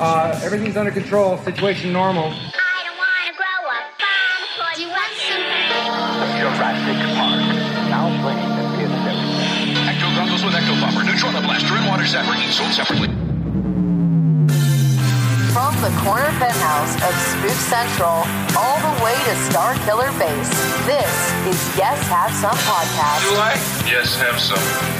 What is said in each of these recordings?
Uh, everything's under control. Situation normal. I don't wanna grow up bomb. Do you want some? Jurassic Park. Now playing the PS7. Ecto goggles with Ecto Buffer, Neutrona Blaster, and Water Zapper, each sold separately. From the corner penthouse of Spook Central all the way to Star Killer Base, this is Yes Have Some Podcast. Do I? Yes, have some.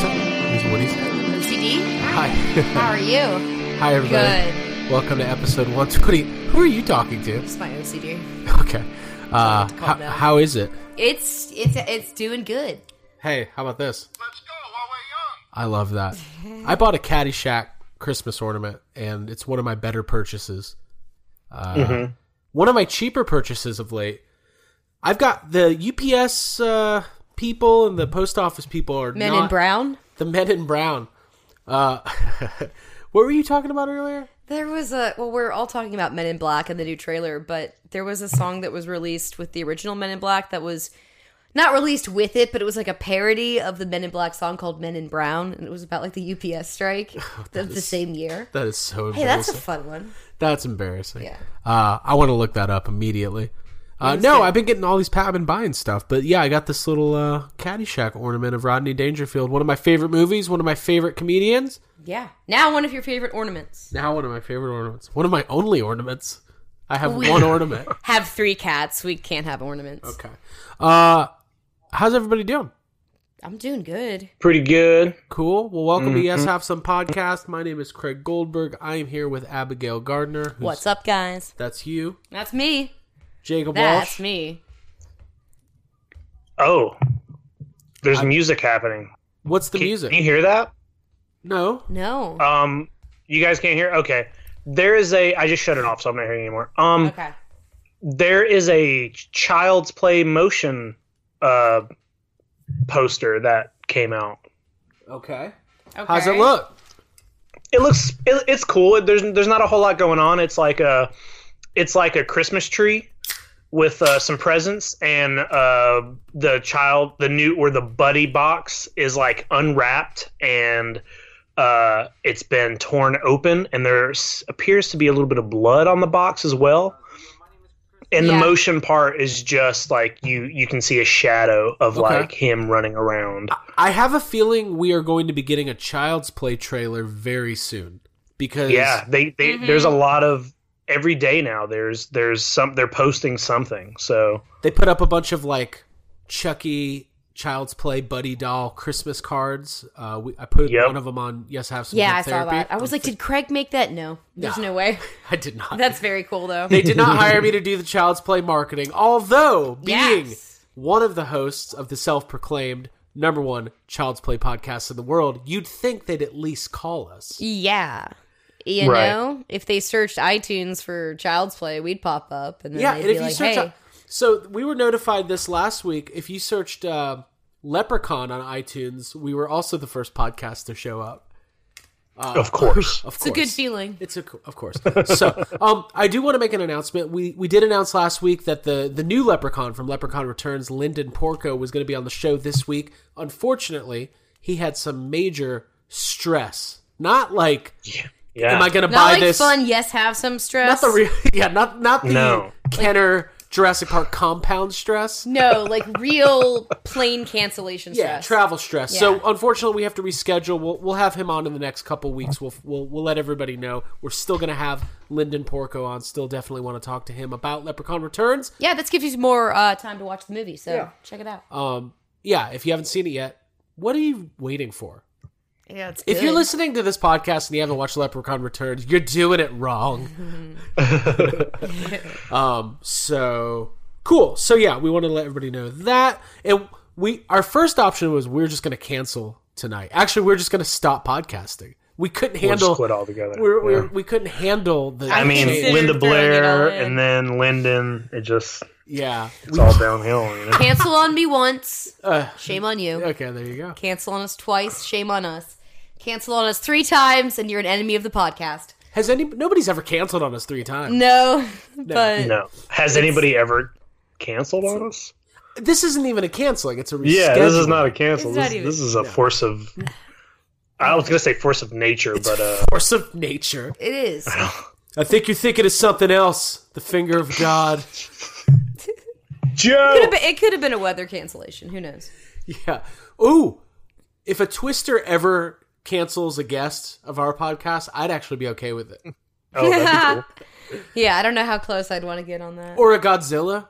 What was that? What he said? OCD? Hi. How are you? Hi, everybody. Good. Welcome to episode 120. Who are you talking to? It's my OCD. Okay. Uh, Calm how, down. how is it? It's it's it's doing good. Hey, how about this? Let's go while we're young. I love that. I bought a Caddyshack Christmas ornament, and it's one of my better purchases. Uh, Mm-hmm. One of my cheaper purchases of late. I've got the UPS uh, people and the post office people are Men not, in brown. The men in brown. Uh, what were you talking about earlier? There was a well, we're all talking about Men in Black and the new trailer, but there was a song that was released with the original Men in Black that was not released with it, but it was like a parody of the Men in Black song called Men in Brown, and it was about like the UPS strike of the same year. That is so Hey, that's a fun one. That's embarrassing. Yeah. Uh, I want to look that up immediately. Uh, no. I've been getting all these. pa- I've been buying stuff, but yeah, I got this little uh, Caddyshack ornament of Rodney Dangerfield. One of my favorite movies. One of my favorite comedians. Yeah. Now one of your favorite ornaments. Now one of my favorite ornaments. One of my only ornaments. I have We- one ornament. Have three cats. We can't have ornaments. Okay. Uh, how's everybody doing? I'm doing good. Pretty good. Cool. Well, welcome to Mm-hmm. Yes Have Some podcast. My name is Craig Goldberg. I am here with Abigail Gardner. What's up, guys? That's you. That's me. Jacob That's Walsh. me. Oh, there's music happening. What's the Can, music? can you hear that? no. No. Um, you guys can't hear. Okay, there is a. I just shut it off, so I'm not hearing anymore. Um, okay. there is a Child's Play motion uh poster that came out. Okay. Okay. How's it look? It looks. It, it's cool. There's there's not a whole lot going on. It's like a. It's like a Christmas tree with uh, some presents and uh, the child the new or the buddy box is like unwrapped and uh, it's been torn open and there appears to be a little bit of blood on the box as well and the motion part is just like you you can see a shadow of Okay. like him running around I have a feeling we are going to be getting a Child's Play trailer very soon because yeah they, they Mm-hmm. there's a lot of every day now there's there's some they're posting something so they put up a bunch of like Chucky Child's Play Buddy Doll Christmas cards. Uh, we, I put Yep. one of them on Yes Have Some Yeah, Good I saw that. I was like, did Craig make that? No, there's no, way. I did not. That's very cool, though. they did not hire me to do the Child's Play marketing, although being Yes. one of the hosts of the self-proclaimed number one Child's Play podcast in the world, you'd think they'd at least call us. Yeah. You Right. know, if they searched iTunes for Child's Play, we'd pop up, and then Yeah, they'd and be if you like, search, "Hey, so we were notified this last week. If you searched uh, Leprechaun on iTunes, we were also the first podcast to show up. of course Of course, it's a good feeling." It's a co- of course. So, um, I do want to make an announcement. We we did announce last week that the the new Leprechaun from Leprechaun Returns, Linden Porco, was going to be on the show this week. Unfortunately, he had some major stress. Not like, yeah am I going to Not buy like this? fun. Yes, have some stress. Not the real, yeah, not not the No. Kenner Jurassic Park compound stress. No, like real plane cancellation Yeah, travel stress. Yeah. So unfortunately, we have to reschedule. We'll we'll have him on in the next couple weeks. We'll we'll we'll let everybody know. We're still gonna have Linden Porco on. Still definitely want to talk to him about Leprechaun Returns. yeah, this gives you more uh, time to watch the movie. So Yeah. check it out. Um, yeah, if you haven't seen it yet, what are you waiting for? Yeah, it's If you're listening to this podcast and you haven't watched Leprechaun Returns, you're doing it wrong. um, so cool. So yeah, we want to let everybody know that. And we our first option was we are just going to cancel tonight. Actually, we are just going to stop podcasting. We couldn't We'll handle just quit altogether. We're, we're, Yeah. we couldn't handle the. I mean, change. Linda throwing it all Blair and then Linden. It just yeah, it's all downhill. You know? Cancel on me once. Uh, Shame on you. okay, there you go. Cancel on us twice. Shame on us. Cancel on us three times, and you're an enemy of the podcast. Has any nobody's ever canceled on us three times? No, but No. Has anybody ever canceled on us? This isn't even a canceling; it's a rescheduling. Yeah, this is not a cancel. It's This, not even- this is a force of. I was gonna say force of nature, but uh, force of nature. it is. I think you're thinking of something else. The finger of God. Could have been, it could have been a weather cancellation. Who knows? Yeah. Ooh, if a twister ever cancels a guest of our podcast, I'd actually be okay with it. Oh, that'd be Yeah, I don't know how close I'd want to get on that. Or a Godzilla.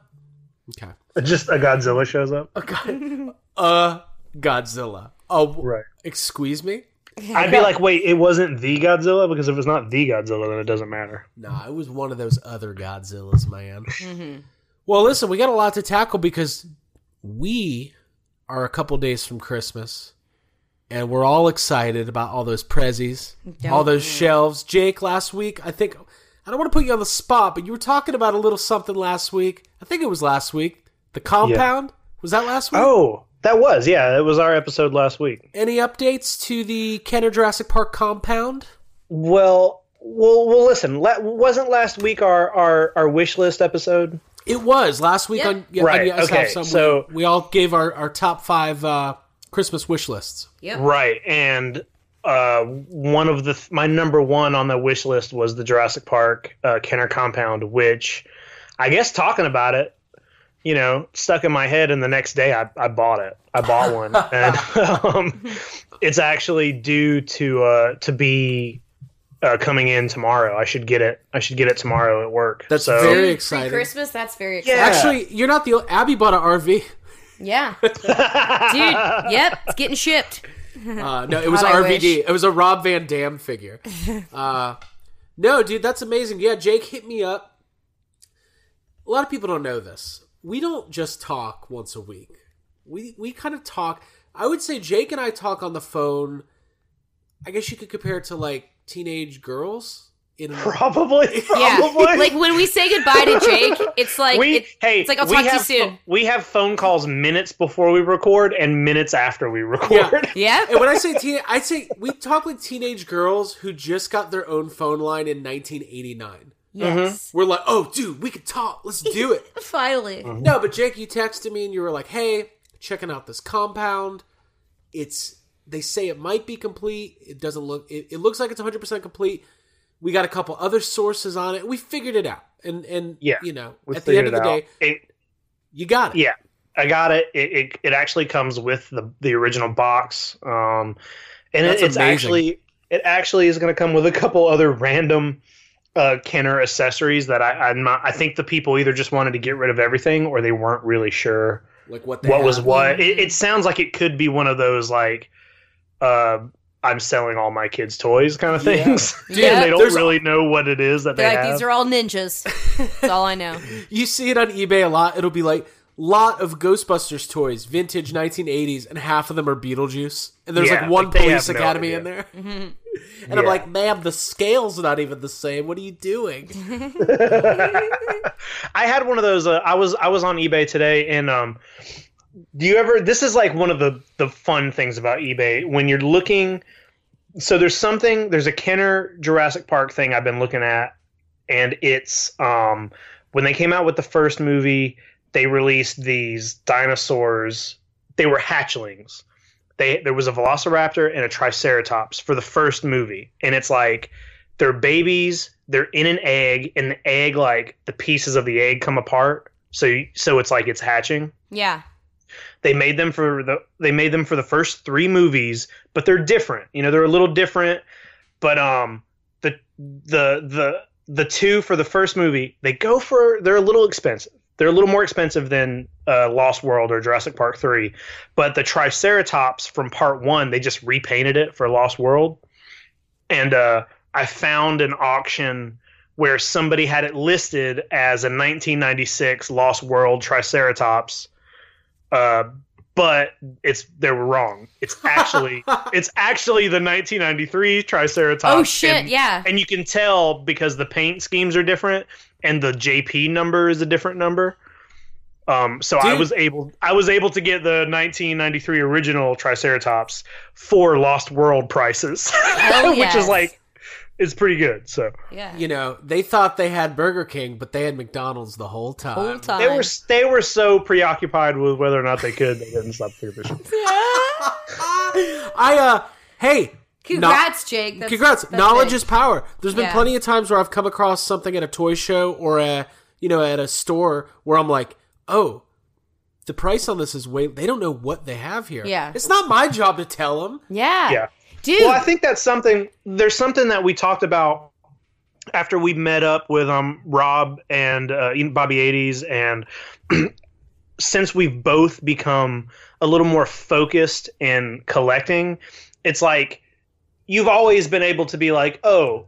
Okay. Uh, just a Godzilla shows up. A, God, a Godzilla. Oh, Right. Excuse me. I'd be like, wait, it wasn't the Godzilla because if it's not the Godzilla, then it doesn't matter. Nah, it was one of those other Godzillas, man. Mm-hmm. Well, listen, we got a lot to tackle because we are a couple days from Christmas, and we're all excited about all those prezzies, all those shelves. Jake, last week, I think I don't want to put you on the spot, but you were talking about a little something last week. I think it was last week. The compound was that last week? Oh, that was yeah. It was our episode last week. Any updates to the Kenner Jurassic Park compound? Well, well, well. Listen, la- wasn't last week our our our wish list episode? It was last week Yeah. on yeah, Right, on Yes okay, so- we, we all gave our, our top five uh, Christmas wish lists. Yep. Right, and uh, one of the th- my number one on the wish list was the Jurassic Park uh, Kenner compound, which I guess talking about it, you know, stuck in my head, and the next day I, I bought it. I bought one, and um, it's actually due to uh, to be uh, coming in tomorrow. I should get it. I should get it tomorrow at work. That's so, very exciting. Christmas, that's very exciting. Yeah. Actually, you're not the only. Abby bought an RV. Yeah. Dude, yep, it's getting shipped. Uh, no, it was God, RVD. It was a Rob Van Dam figure. Uh, no, dude, that's amazing. Yeah, Jake hit me up. A lot of people don't know this. We don't just talk once a week. We we kind of talk. I would say Jake and I talk on the phone. I guess you could compare it to like teenage girls. In Probably, Yeah. Like when we say goodbye to Jake, it's like we it- hey, it's like I'll we talk to you have soon. we have phone calls minutes before we record and minutes after we record. Yeah. Yeah. And when I say teen, I say we talk like teenage girls who just got their own phone line in 1989. Yes. Mm-hmm. We're like, oh, dude, we could talk. Let's do it. Finally. Mm-hmm. no, but Jake, you texted me and you were like, hey, checking out this compound. It's they say it might be complete. It doesn't look. It, it looks like it's 100 percent complete. We got a couple other sources on it. We figured it out. And and Yeah, you know, at the end of the out. day, It- you got it. yeah, I got it. It, it. it actually comes with the the original box, um, and it, it's amazing. actually it actually is going to come with a couple other random uh, Kenner accessories that I I'm not. I think the people either just wanted to get rid of everything or they weren't really sure Like what they what was what. It, it sounds like it could be one of those like. Uh, I'm selling all my kids' toys kind of Yeah. things. Dude, and they don't there's- really know what it is that They're they like, have. these are all ninjas. That's all I know. You see it on eBay a lot. It'll be like lot of Ghostbusters toys, vintage 1980s, and half of them are Beetlejuice. And there's Yeah, like one like Police have no Academy idea. in there. Mm-hmm. And I'm like, ma'am, the scale's not even the same. What are you doing? I had one of those. Uh, I was I was on eBay today, and um, do you ever? This is like one of the the fun things about eBay when you're looking. So there's something. There's a Kenner Jurassic Park thing I've been looking at, and it's um when they came out with the first movie, they released these dinosaurs. They were hatchlings. They there was a Velociraptor and a Triceratops for the first movie, and it's like they're babies they're in an egg and the egg like the pieces of the egg come apart So so it's like it's hatching. Yeah. They made them for the they made them for the first three movies, but they're different. You know, they're a little different. But um, the the the the two for the first movie, they go for they're a little expensive. They're a little more expensive than uh, Lost World or Jurassic Park three. But the Triceratops from Part one, they just repainted it for Lost World, and uh, I found an auction where somebody had it listed as a 1996 Lost World Triceratops uh, but it's they were wrong. It's actually it's actually the 1993 Triceratops. Oh, shit, and- yeah. and you can tell because the paint schemes are different and the JP number is a different number. Um, so I was able I was able to get the 1993 original Triceratops for Lost World prices, which yes. is like it's pretty good. So Yeah. You know, they thought they had Burger King, but they had McDonald's the whole time. Whole time. they were they were so preoccupied with whether or not they could they didn't stop the fishing. I uh, hey, Congrats, Jake. That's- congrats. that's Knowledge big. is power. There's been Yeah. plenty of times where I've come across something at a toy show or a you know at a store where I'm like, oh, the price on this is way. They don't know what they have here. Yeah. it's not my job to tell them. Yeah. Yeah. Dude. Well, I think that's something. There's something that we talked about after we met up with um Rob and uh, Bobby 80s, and since we've both become a little more focused in collecting, it's like you've always been able to be like, oh,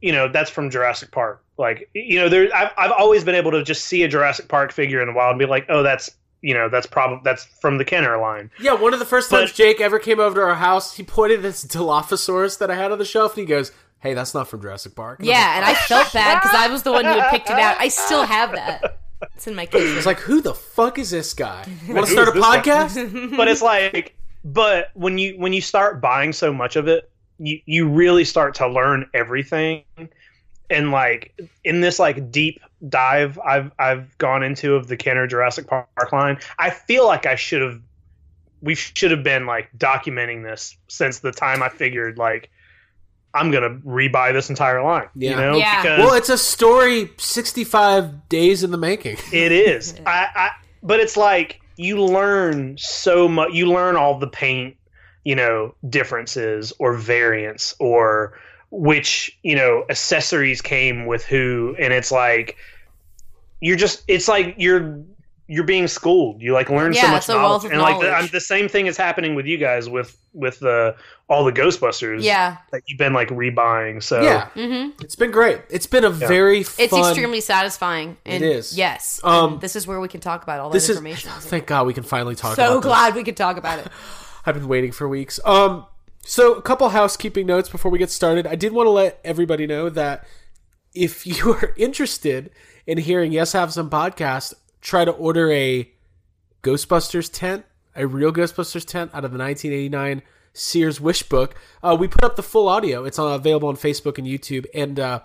you know, that's from Jurassic Park. Like, you know, there I've I've always been able to just see a Jurassic Park figure in the wild and be like, oh, that's you know, that's probably that's from the Kenner line. Yeah, one of the first But- times Jake ever came over to our house, he pointed at this Dilophosaurus that I had on the shelf, and he goes, "Hey, that's not from Jurassic Park." And I'm Yeah, and I felt bad because I was the one who had picked it out. I still have that. It's in my kitchen. It's like, who the fuck is this guy? Want to start a is this guy? podcast? but it's like but when you when you start buying so much of it you you really start to learn everything and like in this like deep dive i've i've gone into of the kenner jurassic park line i feel like i should have we should have been like documenting this since the time i figured like i'm gonna rebuy this entire line you know Yeah. because well, it's a story 65 days in the making. it is. I, I but it's like you learn so much you learn all the paint, you know, differences or variants or which, you know, accessories came with who and it's like you're just it's like you're you're being schooled. You like learn so much it's a knowledge. and like the. I'm, the same thing is happening with you guys with with the all the Ghostbusters yeah. that you've been like rebuying. So Yeah, Mm-hmm. it's been great. It's been a very fun. It's extremely satisfying. And It is. Yes. Um, this is where we can talk about all that This is. information. Thank God we can finally talk. so about this. glad we could talk about it. I've been waiting for weeks. Um, so a couple housekeeping notes before we get started. I did want to let everybody know that if you are interested in hearing Yes Have Some podcast, try to order a Ghostbusters tent, a real Ghostbusters tent out of the 1989 Sears Wish book. Uh, we put up the full audio. It's uh, available on Facebook and YouTube, and uh,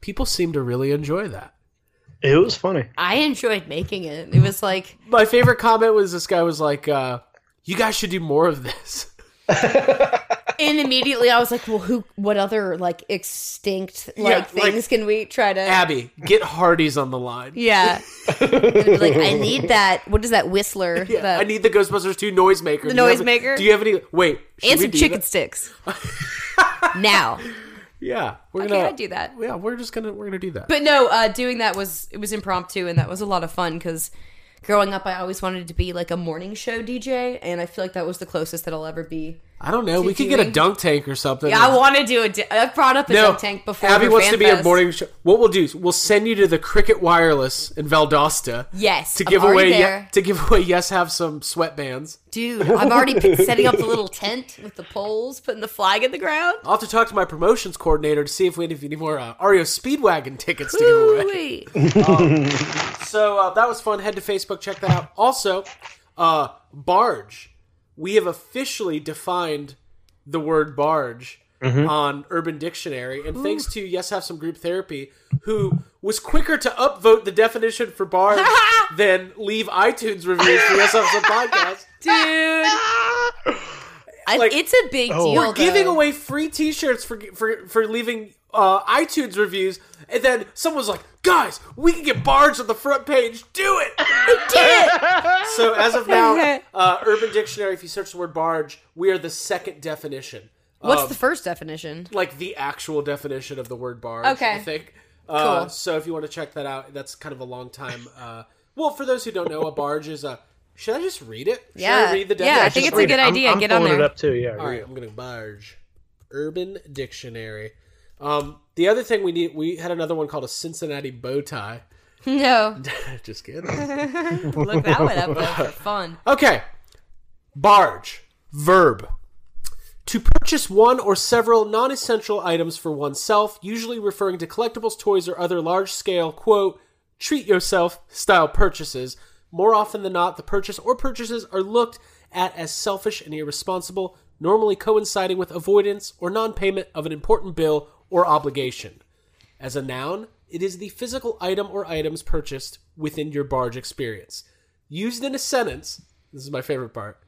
people seem to really enjoy that. it was funny. I enjoyed making it. It was like, My favorite comment was this guy was like, uh, "You guys should do more of this." and immediately I was like, well, who, what other like extinct like Yeah, like- things can we try to? Abby, get Hardee's on the line. Yeah. And it'd be like, I need that. What is that Whistler? Yeah, that, I need the Ghostbusters 2 noisemaker. The Do you have- noisemaker? Do you have any? Wait, and some chicken that? sticks. now. Yeah, we're Okay, gonna. I'd do that. Yeah, we're just gonna we're gonna do that. But no, uh, doing that was it was impromptu and that was a lot of fun because growing up I always wanted to be like a morning show DJ and I feel like that was the closest that I'll ever be. I don't know. We could get a dunk tank or something. Yeah, I want to do a. Di- I've brought up a no, dunk tank before. Abby wants to be a FanFest. morning show. What we'll do is we'll send you to the Cricket Wireless in Valdosta. Yes, to I'm give away. ye- to give away. Yes, have some sweatbands. Dude, I'm already setting up the little tent with the poles, putting the flag in the ground. I'll have to talk to my promotions coordinator to see if we have any more uh, REO Speedwagon tickets to give away. Ooh-wee. So uh, that was fun. Head to Facebook, check that out. Also, uh, barge. We have officially defined the word barge mm-hmm. on Urban Dictionary, and thanks to Yes Have Some Group Therapy, who was quicker to upvote the definition for barge than leave iTunes reviews for Yes Have Some podcast. Dude. Like- it's a big oh. deal. We're giving though. away free T-shirts for for for leaving uh, iTunes reviews, and then someone was like, "Guys, we can get Barge on the front page. Do it! We did it!" so as of now, uh, Urban Dictionary, if you search the word barge, we are the second definition. What's Um, the first definition? like the actual definition of the word barge. Okay. I think. Uh, Cool. So if you want to check that out, that's kind of a long time. Uh, well, for those who don't know, a barge is a. Should I just read it? Should Yeah. I read the definition? Yeah, I definition? think it's a good it. I'm- idea. I'm Get on pulling there. it up too. Yeah. All read right, it. I'm gonna barge. Urban Dictionary. Um, the other thing we need, we had another one called a Cincinnati bow tie. No. just kidding. Look that one up though for fun. Okay. Barge. Verb. To purchase one or several non essential items for oneself, usually referring to collectibles, toys, or other large scale, quote, treat yourself style purchases. More often than not, the purchase or purchases are looked at as selfish and irresponsible, normally coinciding with avoidance or non payment of an important bill or obligation. As a noun, it is the physical item or items purchased within your barge experience. Used in a sentence, this is my favorite part.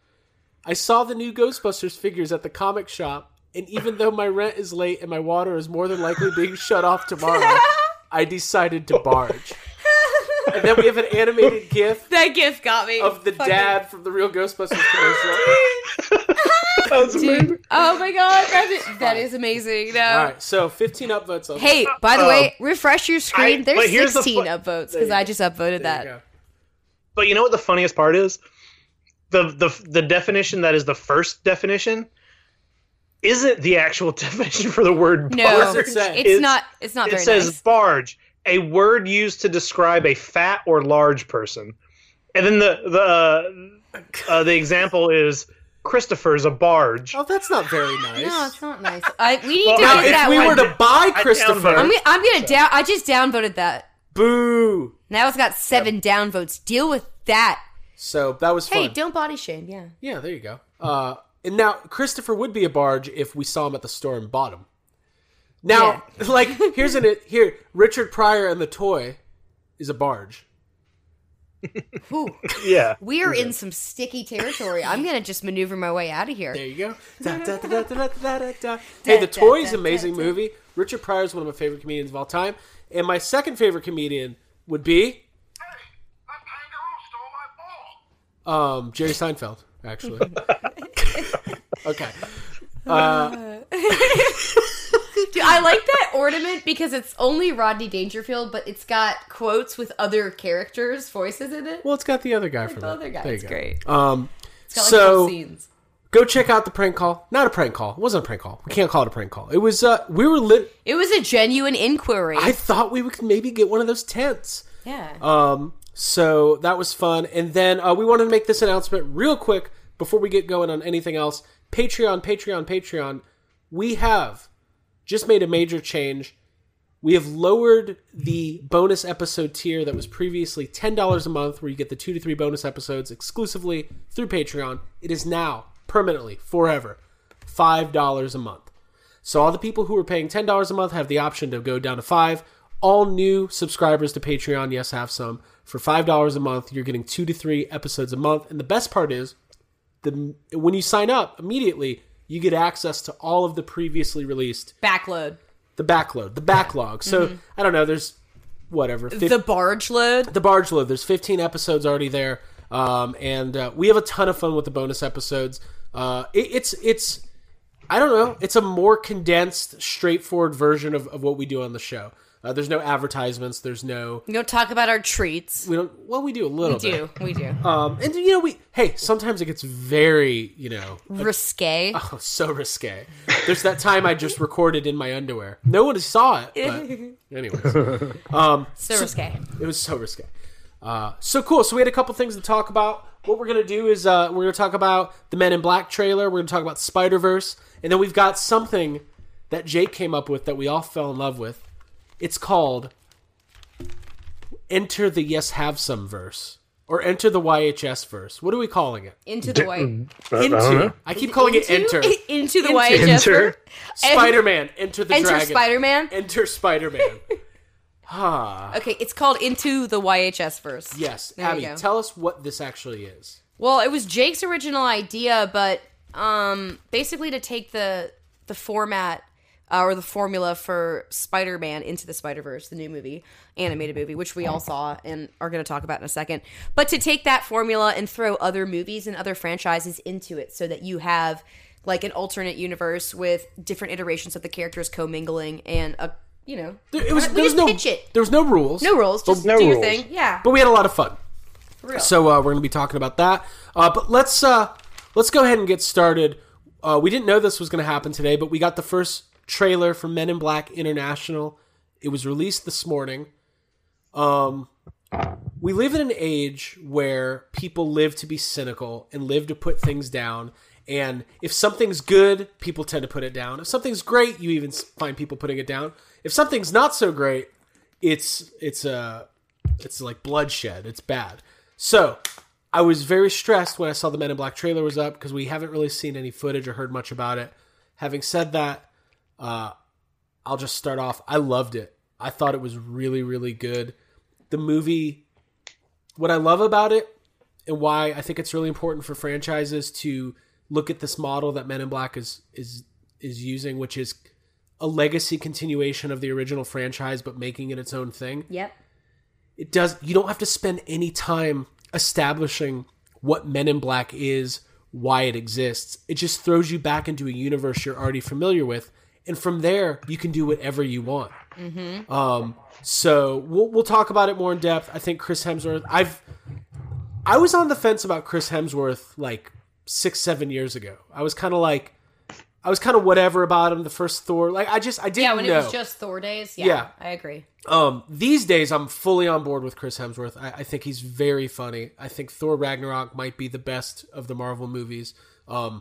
I saw the new Ghostbusters figures at the comic shop, and even though my rent is late and my water is more than likely being shut off tomorrow, I decided to barge. And then we have an animated GIF That GIF got me. of the dad from the real Ghostbusters commercial. That's Dude. amazing. Oh my god, that is, that is amazing. No. All right, so 15 upvotes on Hey, by the way, refresh your screen. I- There's but here's the 16 fu- upvotes because I just upvoted There you that. But you know what the funniest part is? The the the definition that is the first definition isn't the actual definition for the word No, barge. does it it's It's- not. It's not It very says nice. barge, a word used to describe a fat or large person. And then the the uh, uh, the example is Christopher's a barge. Oh, that's not very nice. No, it's not nice. I, we need Well, to now, get if that we one. were to buy Christopher. I'm gonna, I'm gonna down. I just downvoted that. boo. Now it's got seven downvotes. Deal with that. So that was fun. Hey, don't body shame. Yeah. Yeah, there you go. Uh, and now Christopher would be a barge if we saw him at the store and bought him. Now, like, here's an here. Richard Pryor and the toy is a barge. Whew. Yeah. We are in some sticky territory. I'm gonna just maneuver my way out of here. There you go. Da, da, da. Hey, the Da, toy is amazing da, da. movie. Richard Pryor is one of my favorite comedians of all time, and my second favorite comedian would be Hey, that kangaroo stole my ball. um, Jerry Seinfeld. Actually, okay. Dude, I like that ornament because it's only Rodney Dangerfield, but it's got quotes with other characters' voices in it. Well, it's got the other guy from the other guy. There It's great. Um, It's got like so scenes. go check out the prank call. Not a prank call. It wasn't a prank call. We can't call it a prank call. It was. Uh, we were lit. It was a genuine inquiry. I thought we would maybe get one of those tents. yeah. Um, so that was fun. And then uh, we wanted to make this announcement real quick before we get going on anything else. Patreon, Patreon, Patreon. We have just made a major change. We have lowered the bonus episode tier that was previously $10 a month, where you get the two to three bonus episodes exclusively through Patreon. It is now permanently, forever, $5 a month. So all the people who are paying ten dollars a month have the option to go down to five. All new subscribers to Patreon, yes, have some. For five dollars a month, you're getting two to three episodes a month. And the best part is, the when you sign up immediately, you get access to all of the previously released Backload. the backload, the backlog. So I don't know. There's whatever fif- The barge load. the barge load. There's 15 episodes already there, um, and uh, we have a ton of fun with the bonus episodes. Uh, it, it's it's I don't know. It's a more condensed, straightforward version of, of what we do on the show. Uh, there's no advertisements. There's no We don't talk about our treats. we don't. Well, we do a little We bit. do. We do. Um, and you know we hey sometimes it gets very you know Risque. oh, so risque. There's that time I just recorded in my underwear. No one saw it, but anyways. Um, so risque. It was so risque. Uh, so cool. So we had a couple things to talk about. What we're gonna do is uh, we're gonna talk about the Men in Black trailer. We're gonna talk about Spider Verse, and then we've got something that Jake came up with that we all fell in love with. It's called Enter the Yes Have Some verse or Enter the YHS verse. What are we calling it? Into the white. Into. I keep calling it Enter. Into the Into. YHS. Enter. Spider Man. Enter the Dragon. Enter Dragon. Spider Man. Enter Spider Man. ah. Okay, it's called Into the YHS verse. Yes, There Abby, tell us what this actually is. Well, it was Jake's original idea, but um, basically to take the the format uh, or the formula for Spider-Man into the Spider-Verse, the new movie, animated movie, which we all saw and are going to talk about in a second. But to take that formula and throw other movies and other franchises into it, so that you have like an alternate universe with different iterations of the characters commingling and a you know, There, it was, we there was just no pitch it. there was no rules. No rules, just no do your thing. Yeah, but we had a lot of fun. real. So uh, we're going to be talking about that. Uh, but let's uh, let's go ahead and get started. Uh, we didn't know this was going to happen today, but we got the first trailer for Men in Black International. It was released this morning. Um, we live in an age where people live to be cynical and live to put things down. And if something's good, people tend to put it down. If something's great, you even find people putting it down. If something's not so great, it's it's uh it's like bloodshed. It's bad. So I was very stressed when I saw the Men in Black trailer was up because we haven't really seen any footage or heard much about it. Having said that, uh, I'll just start off. I loved it. I thought it was really, really good. The movie, what I love about it, and why I think it's really important for franchises to look at this model that Men in Black is is is using, which is a legacy continuation of the original franchise, but making it its own thing yep. it does you don't have to spend any time establishing what men in black is why it exists it just throws you back into a universe you're already familiar with and from there you can do whatever you want um so we'll, we'll talk about it more in depth i think chris hemsworth i've i was on the fence about chris hemsworth like six seven years ago i was kind of like i was kind of whatever about him the first thor like i just i didn't Yeah, when know it was just Thor days. Yeah, Yeah. I agree. um, these days, I'm fully on board with Chris Hemsworth. I, I think he's very funny. I think Thor Ragnarok might be the best of the Marvel movies. Um,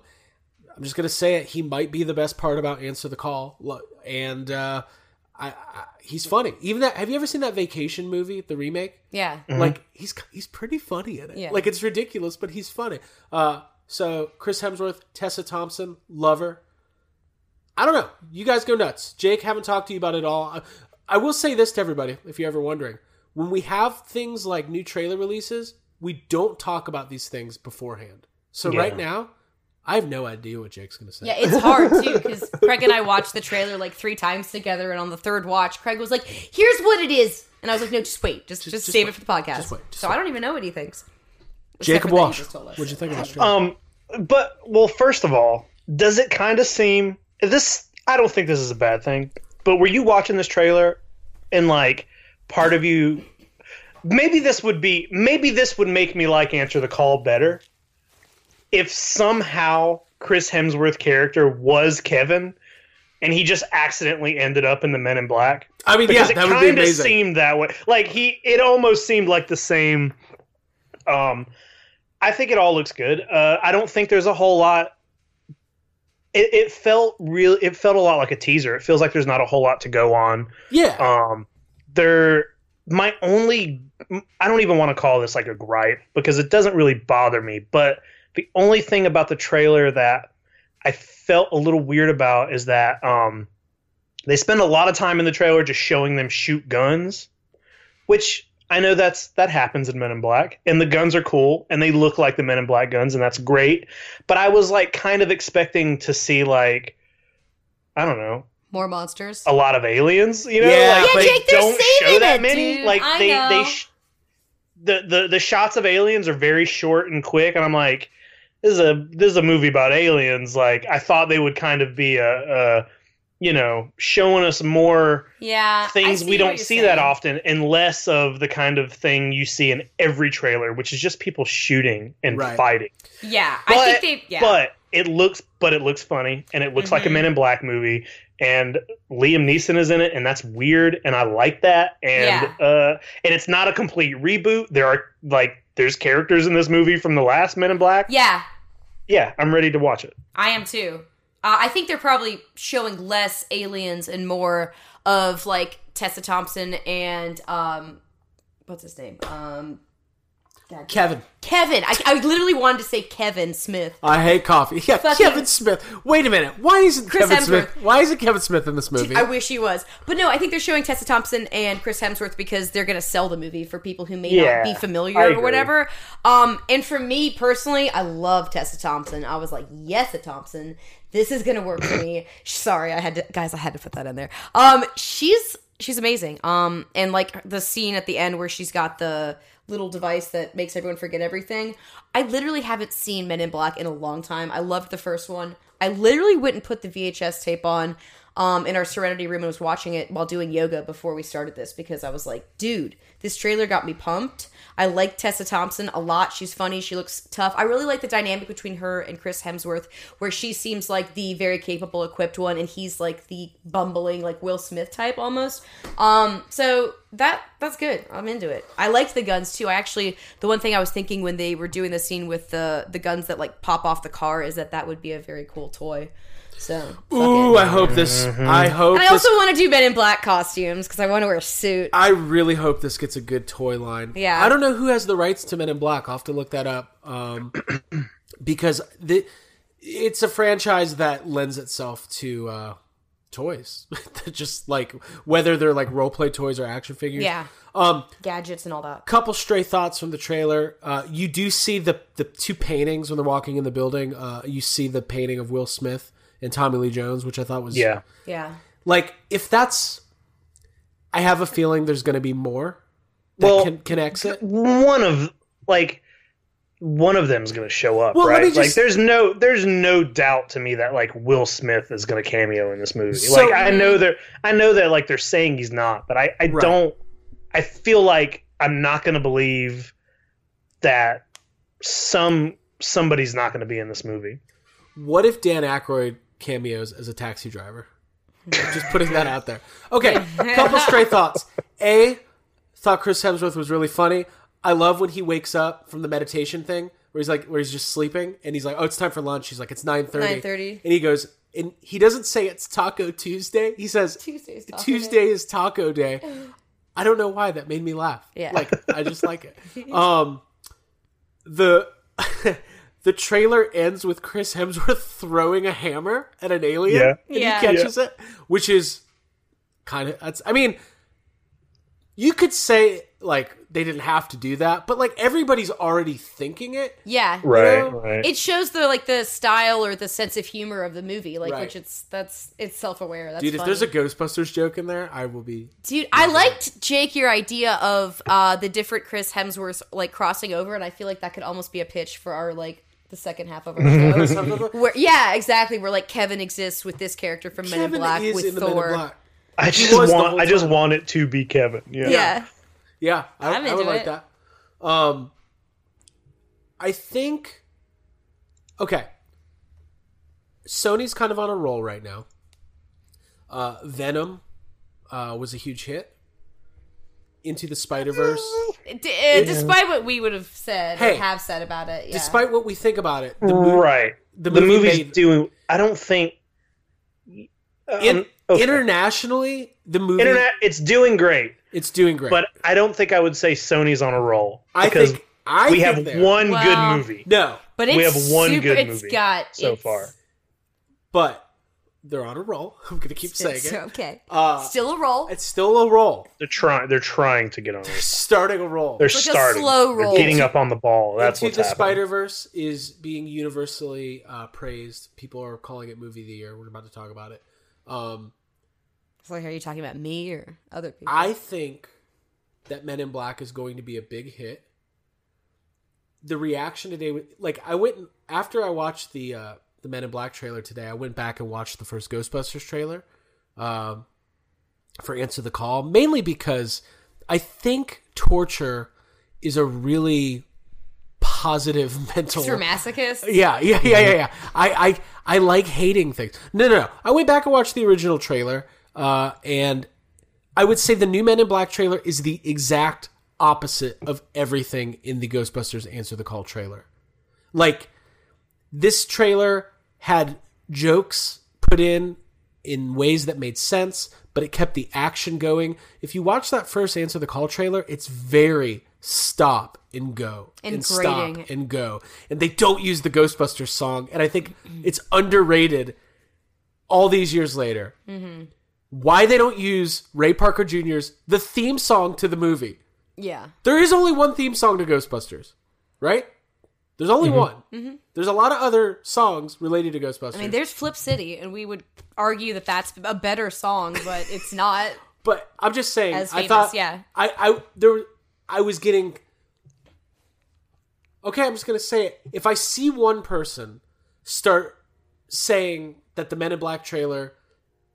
I'm just gonna say it. He might be the best part about Answer the Call, and uh, I, I, he's funny. Even that. Have you ever seen that Vacation movie, the remake? Yeah. Like he's he's pretty funny in it. Yeah. Like it's ridiculous, but he's funny. Uh, so Chris Hemsworth, Tessa Thompson, Lover. I don't know. You guys go nuts. Jake, haven't talked to you about it all. I, I will say this to everybody, if you're ever wondering. When we have things like new trailer releases, we don't talk about these things beforehand. So Yeah. right now, I have no idea what Jake's going to say. Yeah, it's hard too because Craig and I watched the trailer like three times together, and on the third watch, Craig was like, "Here's what it is," and I was like, "No, just wait, just just, just save wait. it for the podcast." Just wait. Just so I don't even know what he thinks. Except Jacob for that he Walsh, just told us. what'd you think of this trailer? Um, but well, first of all, does it kind of seem this? I don't think this is a bad thing. But were you watching this trailer, and like part of you, maybe this would be, maybe this would make me like Answer the Call better, if somehow Chris Hemsworth character was Kevin, and he just accidentally ended up in the Men in Black. I mean, because yeah, it that would be kind of seemed that way. Like he, it almost seemed like the same. Um, I think it all looks good. Uh, I don't think there's a whole lot. It, it felt real. It felt a lot like a teaser. It feels like there's not a whole lot to go on. yeah. Um, there, my only, I don't even want to call this like a gripe because it doesn't really bother me. But the only thing about the trailer that I felt a little weird about is that um, they spend a lot of time in the trailer just showing them shoot guns, which I know that's that happens in Men in Black, and the guns are cool and they look like the Men in Black guns, and that's great. But I was like kind of expecting to see like, I don't know, More monsters. a lot of aliens. You know, Yeah. like Yeah, they Jake, they're don't show that it, many. dude. Like I they know. they sh- the the the shots of aliens are very short and quick, and I'm like, this is a this is a movie about aliens. Like I thought they would kind of be a, a you know showing us more yeah, things we don't see saying. that often, and less of the kind of thing you see in every trailer, which is just people shooting and Right. fighting. Yeah, But, I think they. Yeah, but it looks, but it looks funny, and it looks like a Mhm. Men in Black movie, and Liam Neeson is in it, and that's weird, and I like that, and uh, and it's not a complete reboot. There are like there's characters in this movie from the last Men in Black. yeah, Yeah, I'm ready to watch it. I am too. Uh, I think they're probably showing less aliens and more of like Tessa Thompson and um, what's his name? Um, Kevin. Kevin. I, I literally wanted to say Kevin Smith. I hate coffee. Yeah, Fucking- Kevin Smith. Wait a minute. Why isn't Chris Kevin Hemsworth. Smith? Why isn't Kevin Smith in this movie? I wish he was. But no, I think they're showing Tessa Thompson and Chris Hemsworth because they're going to sell the movie for people who may Yeah, not be familiar I or agree. whatever. Um, and for me personally, I love Tessa Thompson. I was like, yes, a Thompson. This is going to work for me. Sorry, I had to, guys, I had to put that in there. Um, she's she's amazing. Um, and like the scene at the end where she's got the little device that makes everyone forget everything. I literally haven't seen Men in Black in a long time. I loved the first one. I literally went and put the VHS tape on um, in our Serenity room and was watching it while doing yoga before we started this because I was like, dude, this trailer got me pumped. I like Tessa Thompson a lot. She's funny. She looks tough. I really like the dynamic between her and Chris Hemsworth, where she seems like the very capable, equipped one, and he's like the bumbling, like Will Smith type almost. Um, so that that's good. I'm into it. I liked the guns too. I actually the one thing I was thinking when they were doing the scene with the the guns that like pop off the car is that that would be a very cool toy. So Ooh, it. I hope this. Mm-hmm. I hope. And I this, also want to do Men in Black costumes because I want to wear a suit. I really hope this gets a good toy line. Yeah. I don't know who has the rights to Men in Black. I'll have to look that up. Um, because the it's a franchise that lends itself to uh, toys. Just like whether they're like role play toys or action figures. Yeah. Um, Gadgets and all that. couple stray thoughts from the trailer. Uh, you do see the the two paintings when they're walking in the building. Uh, you see the painting of Will Smith and Tommy Lee Jones, which I thought was Yeah. Yeah. like if that's. I have a feeling there's going to be more that Well, can, connects it. One of like one of them is going to show up, Well, let right? me like just- there's no there's no doubt to me that like Will Smith is going to cameo in this movie. So- like I mm-hmm. know they're I know that like they're saying he's not, but I I Right. don't I feel like I'm not going to believe that some somebody's not going to be in this movie. What if Dan Aykroyd cameos as a taxi driver? Just putting that out there. Okay, couple stray thoughts. A, thought Chris Hemsworth was really funny. I love when he wakes up from the meditation thing where he's like, where he's just sleeping, and he's like, "Oh, it's time for lunch." He's like, "It's 9.30. 9:30. and he goes, and he doesn't say it's Taco Tuesday. He says Tuesday's Taco Tuesday is Taco Day. I don't know why that made me laugh. Yeah. like I just like it. Um, the the trailer ends with Chris Hemsworth throwing a hammer at an alien, Yeah. and Yeah. he catches it, which is kind of that's. I mean, you could say like they didn't have to do that, but like everybody's already thinking it. Yeah. Right, know, right. It shows the like the style or the sense of humor of the movie, like Right. which it's that's it's self aware. That's Dude, if there's a Ghostbusters joke in there, I will be. Dude, I liked Jake your idea of uh the different Chris Hemsworths like crossing over, and I feel like that could almost be a pitch for our like the second half of our show. where, yeah, exactly. Where like Kevin exists with this character from Men in Black is with in the Men in Thor. Black. I just want I just want it to be Kevin. Yeah. Yeah. Yeah, I, I'm I would into like that. Um, I think. Okay. Sony's kind of on a roll right now. Uh, Venom uh, was a huge hit. Into the Spider Verse. D- uh, despite what we would have said Hey, or have said about it, yeah. Despite what we think about it, the movie, Right. the The, movie movie's made- doing. I don't think. Um, in, okay. internationally, the movie Internet. It's doing great, it's doing great. but I don't think I would say Sony's on a roll I because think I we think have they're- one Well- good movie. no, but it's we have one super, good it's movie got so it's- far. but they're on a roll. I'm gonna keep saying It's it. okay. Uh, Still a roll. It's still a roll. They're trying. They're trying to get on. it. Starting a roll. They're like a starting. slow They're getting up on the ball. That's Into what's the happening. Spider Verse is being universally uh, praised. People are calling it movie of the year. We're about to talk about it. Um, It's like, are you talking about me or other people? I think that Men in Black is going to be a big hit. The reaction today, like I went after I watched the uh, the Men in Black trailer today. I went back and watched the first Ghostbusters trailer um, for Answer the Call, mainly because I think torture is a really positive mental It's for masochists. yeah, yeah, yeah, yeah, yeah. I, I, I like hating things. No, no, no. I went back and watched the original trailer, uh, and I would say the new Men in Black trailer is the exact opposite of everything in the Ghostbusters Answer the Call trailer. Like, this trailer had jokes put in in ways that made sense, but it kept the action going. If you watch that first Answer the Call trailer, it's very stop and go And and, stop and go. And they don't use the Ghostbusters song. And I think it's underrated all these years later. Mm-hmm. Why they don't use Ray Parker Jr.'s the theme song to the movie. Yeah. There is only one theme song to Ghostbusters, right? There's only one. Mhm. There's a lot of other songs related to Ghostbusters. I mean, there's Flip City, and we would argue that that's a better song, but it's not. But I'm just saying, As I thought, yeah. I, I, there, I was getting. Okay, I'm just gonna say it. If I see one person start saying that the Men in Black trailer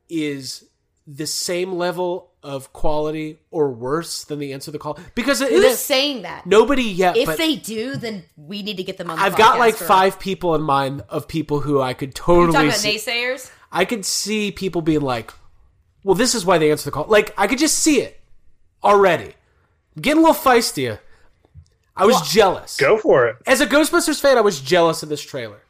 is the same level of quality or worse than the Answer to the Call, because it, Who's it- saying that? nobody yet. If but they do, then we need to get them on. The I've got like for- five people in mind of people who I could You totally. talking about see- naysayers? I could see people being like, "Well, this is why they answer the call." Like I could just see it already. Getting a little feisty. I was jealous. Go for it. As a Ghostbusters fan, I was jealous of this trailer.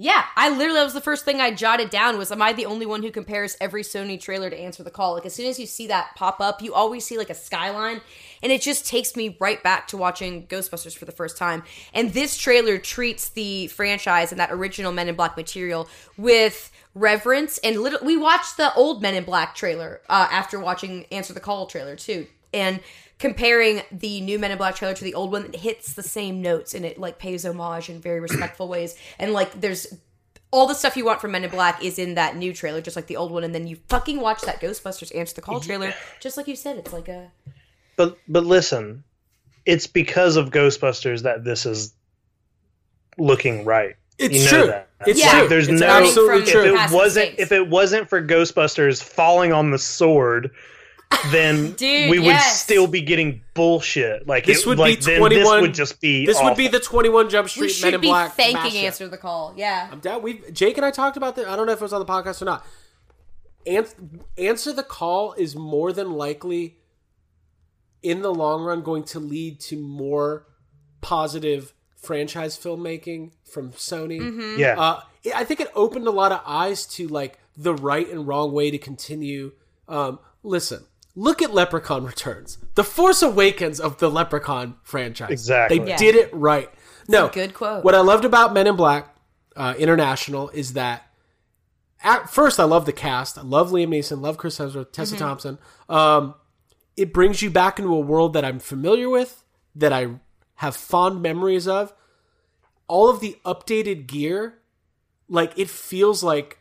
Yeah, I literally that was the first thing I jotted down was am I the only one who compares every Sony trailer to Answer the Call? Like as soon as you see that pop up, you always see like a skyline and it just takes me right back to watching Ghostbusters for the first time. And this trailer treats the franchise and that original Men in Black material with reverence and little we watched the old Men in Black trailer uh, after watching Answer the Call trailer too. And comparing the new Men in Black trailer to the old one, it hits the same notes and it like pays homage in very respectful ways. And like there's all the stuff you want from Men in Black is in that new trailer, just like the old one. And then you fucking watch that Ghostbusters Answer the Call trailer, just like you said. It's like a But but listen, it's because of Ghostbusters that this is looking right. It's you know true. That. It's Like, true. There's It's no absolutely if true. it wasn't mistakes. if it wasn't for Ghostbusters falling on the sword, then Dude, we would yes. still be getting bullshit. Like This it- would like, be twenty one. This would just be This would be the Twenty One Jump Street we Men should in be Black. thanking mashup. Answer the Call. Yeah, I'm down. We Jake and I talked about that. I don't know if it was on the podcast or not. An- answer the call is more than likely in the long run going to lead to more positive franchise filmmaking from Sony. Mm-hmm. Yeah. Uh, I think it opened a lot of eyes to like the right and wrong way to continue. Um, listen, look at Leprechaun Returns, the Force Awakens of the Leprechaun franchise. Exactly. they Yeah. did it right. no, a good quote. What I loved about Men in Black uh, International is that at first I love the cast. I love Liam Neeson, love Chris Hemsworth, Tessa Mm-hmm. Thompson. Um, it brings you back into a world that I'm familiar with, that I have fond memories of. All of the updated gear, like it feels like,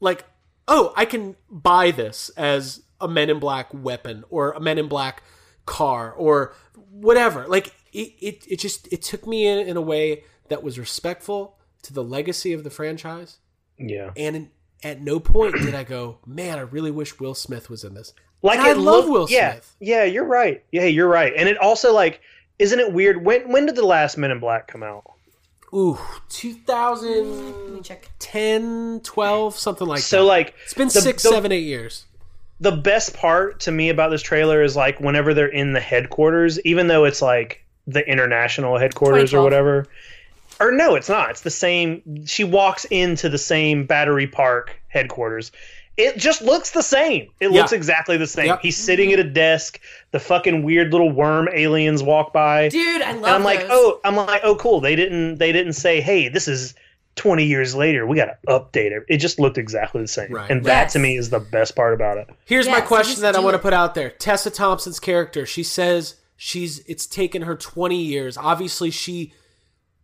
like oh, I can buy this as a Men in Black weapon or a Men in Black car or whatever. Like it, it, it just it took me in in a way that was respectful to the legacy of the franchise. yeah. And in, at no point did I go, man, I really wish Will Smith was in this. Like And I love looked- Will yeah, Smith. Yeah, you're right. Yeah, you're right. And it also like, isn't it weird? When when did the last Men in Black come out? Ooh, 2010, Let 12, something like that. So like, it's been the- six, the- seven, eight years. The best part to me about this trailer is like whenever they're in the headquarters, even though it's like the international headquarters or whatever. Or no, it's not. It's the same. She walks into the same Battery Park headquarters. It just looks the same. It Yeah. looks exactly the same. Yep. He's sitting at a desk. The fucking weird little worm aliens walk by. Dude, I love and I'm like, oh, I'm like, oh, cool. They didn't, they didn't say, hey, this is 20 years later. We got to update it. It just looked exactly the same. Right. And that Yes. to me is the best part about it. Here's my question that I want to put out there. Tessa Thompson's character, she says she's it's taken her 20 years. Obviously she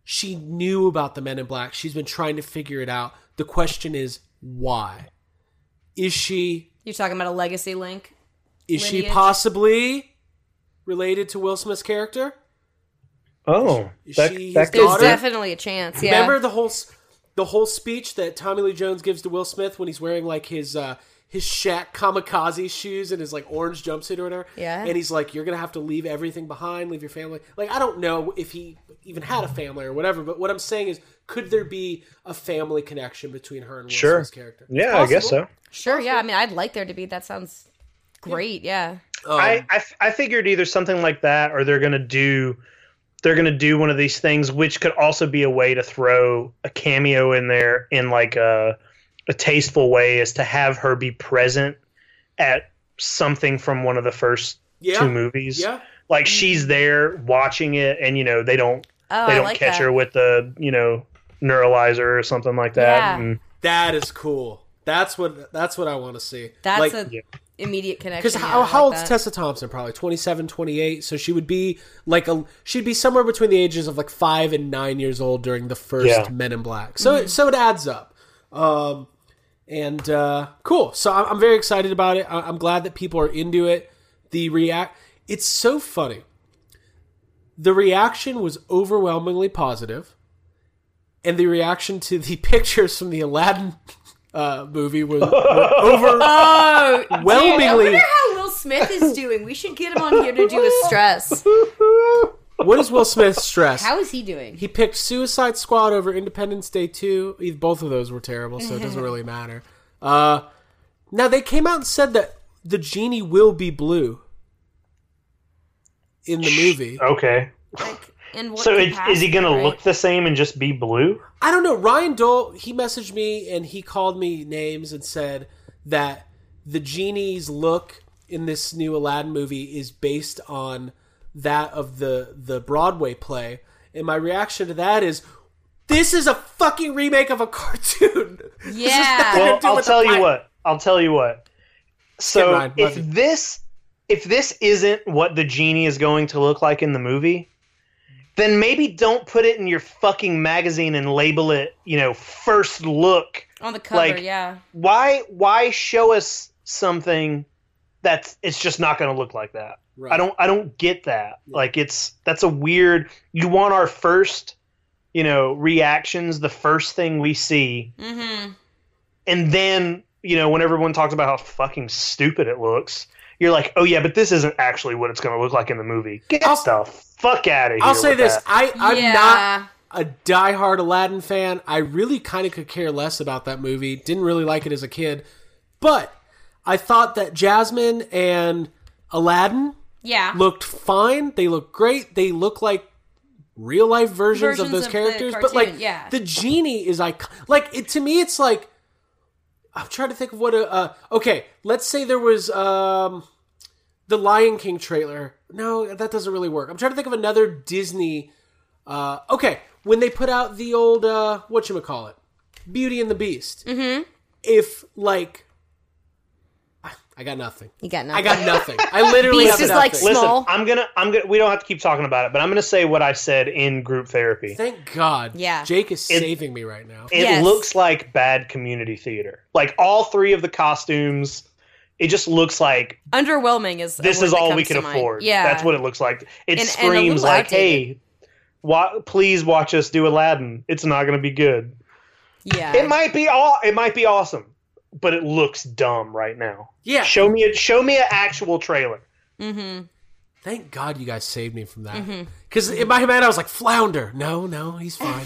she knew about the men in black. She's been trying to figure it out. The question is why? Is she You're talking about a legacy link. is she possibly related to Will Smith's character? Oh, Is that, she that his There's definitely a chance. Yeah. Remember the whole s- the whole speech that Tommy Lee Jones gives to Will Smith when he's wearing like his uh his Shaq kamikaze shoes and his like orange jumpsuit or whatever. Yeah. And he's like, "You're gonna have to leave everything behind, leave your family." Like, I don't know if he even had a family or whatever, but what I'm saying is, could there be a family connection between her and Will Sure. Smith's character? Yeah, I guess so. Sure. Yeah. I mean, I'd like there to be. That sounds great. Yeah. Um, I, I f- I figured either something like that or they're gonna do they're gonna do one of these things which could also be a way to throw a cameo in there in like a a tasteful way is to have her be present at something from one of the first Yeah. two movies Yeah. like she's there watching it, and you know they don't Oh, they don't like catch that. her with the you know neuralizer or something like that. Yeah. And That is cool. That's what that's what I want to see. That's like, a immediate connection. Because how, I how like old's that. Tessa Thompson? Probably 27, 28. So she would be like a she'd be somewhere between the ages of like five and nine years old during the first Yeah. Men in Black. So Mm-hmm. it, so it adds up. Um, and uh, cool. So I'm, I'm very excited about it. I, I'm glad that people are into it. The react. It's so funny. The reaction was overwhelmingly positive, and the reaction to the pictures from the Aladdin uh, movie was were over. Oh, dude, I Overwhelmingly- wonder how Will Smith is doing. We should get him on here to do a stress. What is Will Smith's stress? How is he doing? He picked Suicide Squad over Independence Day 2. Both of those were terrible, so it doesn't really matter. Uh, now, they came out and said that the genie will be blue in the movie. okay, Like, in what so it, is he going to capacity, look the same and just be blue? I don't know. Ryan Dole, he messaged me and he called me names and said that the genie's look in this new Aladdin movie is based on that of the the Broadway play. And my reaction to that is this is a fucking remake of a cartoon. Yeah. nothing Well, I'll tell you play. what. I'll tell you what. Kid So Ryan, if you. this if this isn't what the genie is going to look like in the movie, then maybe don't put it in your fucking magazine and label it, you know, first look. on the cover? like- yeah, Why why show us something that's it's just not going to look like that? Right. I don't I don't get that. Like it's that's a weird you want our first, you know, reactions, the first thing we see mm-hmm. and then you know when everyone talks about how fucking stupid it looks you're like oh yeah but this isn't actually what it's going to look like in the movie get I'll- the fuck out of here I'll say with this: that. I I'm Yeah. not a diehard Aladdin fan. I really kind of could care less about that movie. Didn't really like it as a kid, but I thought that Jasmine and Aladdin yeah. looked fine. They look great. They look like real life versions, Versions of those of the characters. but like yeah. the genie is like like it to me. It's like I'm trying to think of what a uh, okay. Let's say there was um the Lion King trailer. No, that doesn't really work. I'm trying to think of another Disney. Uh, okay, when they put out the old uh, what you call it, Beauty and the Beast. Mm-hmm. If like, I- I got nothing. You got nothing. I got nothing. I literally Beast have is like nothing. listen small. i'm gonna i'm gonna we don't have to keep talking about it but i'm gonna say what i said in group therapy Thank God. Yeah. Jake is It- saving me right now. it Yes. looks like bad community theater like all three of the costumes it just looks like Underwhelming is this is all we can to mind. afford Yeah, that's what it looks like it And- and screams little like outdated. hey wa- please watch us do aladdin it's not gonna be good Yeah, It might be all. It might be awesome, but it looks dumb right now. Yeah. Show me a show me an actual trailer. Mm-hmm. Thank God you guys saved me from that. Because in my head I was like, Flounder. No, no, he's fine.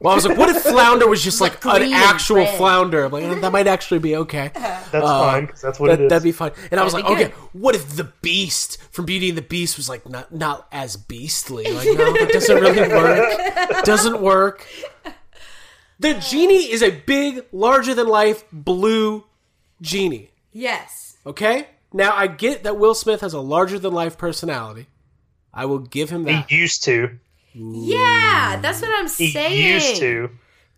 well, I was like, what if Flounder was just like an actual red. Flounder? I'm like, "Eh, that might actually be okay. That's Uh, fine 'cause that's what that, it is. That'd be fine. And I was That'd like, okay, what if the Beast from Beauty and the Beast was like not not as beastly? Like, no, that doesn't really work. Doesn't work. The genie is a big, larger than life blue genie. yes. Okay? Now I get that Will Smith has a larger than life personality. I will give him that. he used to. Yeah, that's what I'm He saying. He used to.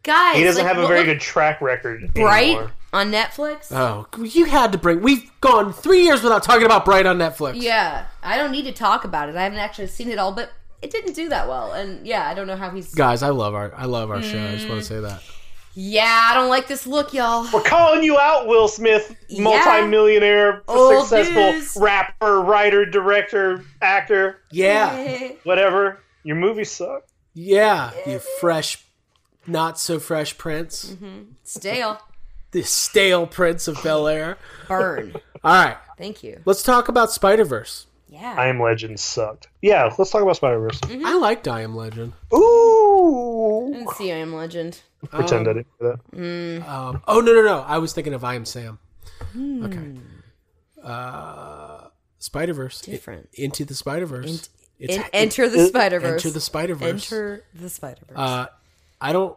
Guys, He doesn't like, have a very what- good track record. Bright anymore. on Netflix. Oh, you had to bring. We've gone three years without talking about Bright on Netflix. Yeah, I don't need to talk about it. I haven't actually seen it all, but it didn't do that well. And yeah, I don't know how he's. Guys, I love our I love our show. I just want to mm. say that. Yeah, I don't like this look, y'all. We're calling you out, Will Smith, Yeah. multi-millionaire, Old successful news. rapper, writer, director, actor, Yeah, whatever. Your movies suck. yeah, you fresh, not so fresh Prince, mm-hmm. Stale. the stale Prince of Bel Air. Burn. All right, Thank you. let's talk about Spider Verse. Yeah. I Am Legend sucked. Yeah, let's talk about Spider Verse. Mm-hmm. I liked I Am Legend. Ooh, I didn't see I Am Legend. pretend I didn't do that. Um, oh no no no! I was thinking of I Am Sam. Hmm. Okay. Uh, Spider Verse. Different. Into the Spider Verse. it's En- enter the Spider Verse. Enter the Spider Verse. Enter the Spider Verse. Uh, I don't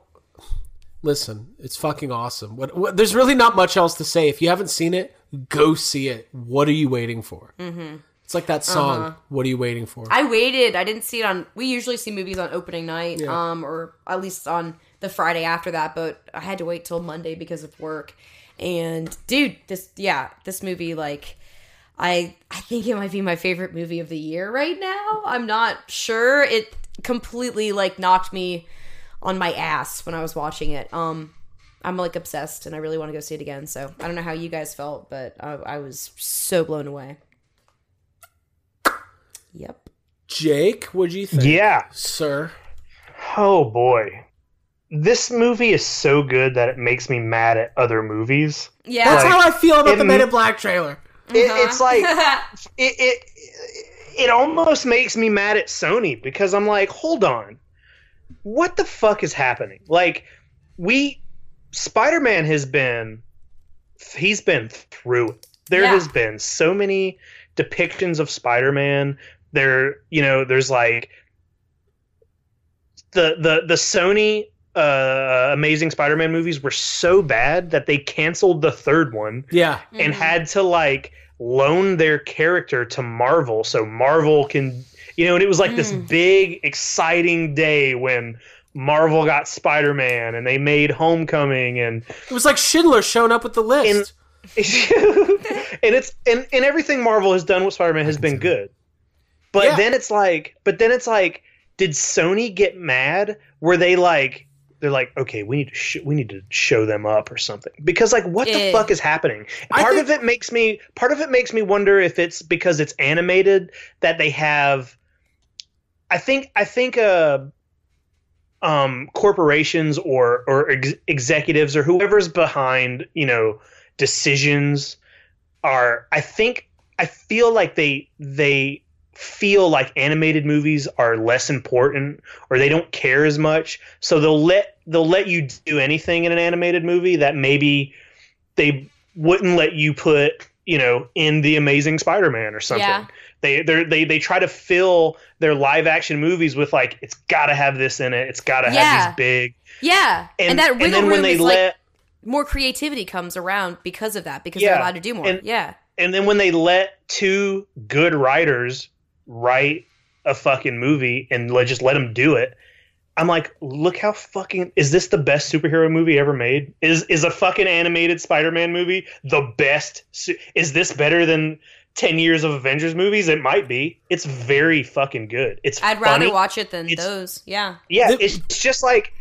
listen. It's fucking awesome. What, what, there's really not much else to say. If you haven't seen it, go see it. What are you waiting for? Mm-hmm. It's like that song. Uh-huh. What are you waiting for? I waited. I didn't see it on. We usually see movies on opening night, Yeah. um, or at least on the Friday after that. But I had to wait till Monday because of work. And dude, this yeah, this movie like. I I think it might be my favorite movie of the year right now. I'm not sure. It completely like knocked me on my ass when I was watching it. Um I'm like obsessed and I really want to go see it again. So I don't know how you guys felt, but I, I was so blown away. Yep. Jake, what do you think? Yeah. Sir. Oh boy. This movie is so good that it makes me mad at other movies. Yeah. That's Like, how I feel about it the Men m- in Black trailer. It, uh-huh. it's like it, it it almost makes me mad at Sony because I'm like, hold on, what the fuck is happening? Like, we Spider-Man has been he's been through it. There Yeah. has been so many depictions of Spider-Man. There, you know, there's like the the the Sony uh Amazing Spider-Man movies were so bad that they canceled the third one Yeah. and had to like loan their character to Marvel so Marvel can you know and it was like this big exciting day when Marvel got Spider-Man and they made Homecoming and It was like Schindler showing up with the list. and it's and, and everything Marvel has done with Spider-Man has been good. But Yeah. then it's like but then it's like did Sony get mad? Were they like they're like, okay, we need to sh- we need to show them up or something because like what the fuck is happening? Part think- of it makes me part of it makes me wonder if it's because it's animated that they have. I think I think uh, um, corporations or or ex- executives or whoever's behind you know decisions are. I think I feel like they they feel like animated movies are less important or they don't care as much so they'll let they'll let you do anything in an animated movie that maybe they wouldn't let you put you know in the amazing spider-man or something Yeah. they they they try to fill their live action movies with like it's got to have this in it it's got to Yeah. have these big Yeah, and, that wiggle then room when they is let like more creativity comes around because of that because Yeah, they're allowed to do more. and- yeah, and then when they let two good writers write a fucking movie and let, just let them do it i'm like look how fucking is this the best superhero movie ever made is is a fucking animated spider-man movie the best su- is this better than 10 years of avengers movies it might be it's very fucking good it's I'd rather watch it than It's- those. Yeah, Yeah, it's just like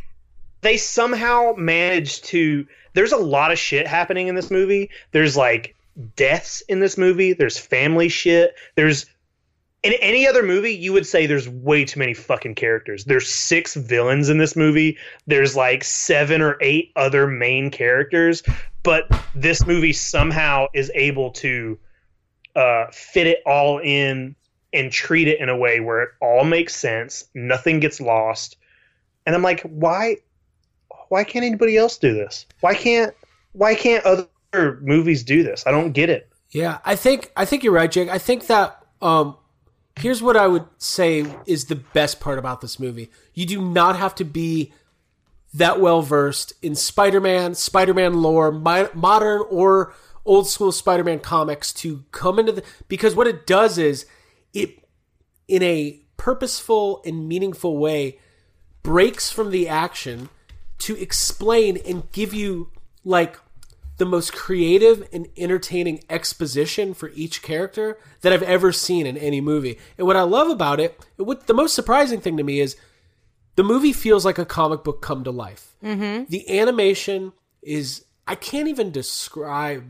they somehow managed to. There's a lot of shit happening in this movie. There's like deaths in this movie. There's family shit. There's in any other movie, you would say there's way too many fucking characters. There's six villains in this movie. There's like seven or eight other main characters, but this movie somehow is able to uh, fit it all in and treat it in a way where it all makes sense. Nothing gets lost. And I'm like, why? Why can't anybody else do this? Why can't? Why can't other movies do this? I don't get it. Yeah, I think I think you're right, Jake. I think that um here's what I would say is the best part about this movie. You do not have to be that well versed in Spider-Man, Spider-Man lore, mi- modern or old school Spider-Man comics to come into the because what it does is it in a purposeful and meaningful way breaks from the action to explain and give you like the most creative and entertaining exposition for each character that I've ever seen in any movie. And what I love about it, what the most surprising thing to me is the movie feels like a comic book come to life. Mm-hmm. The animation is I can't even describe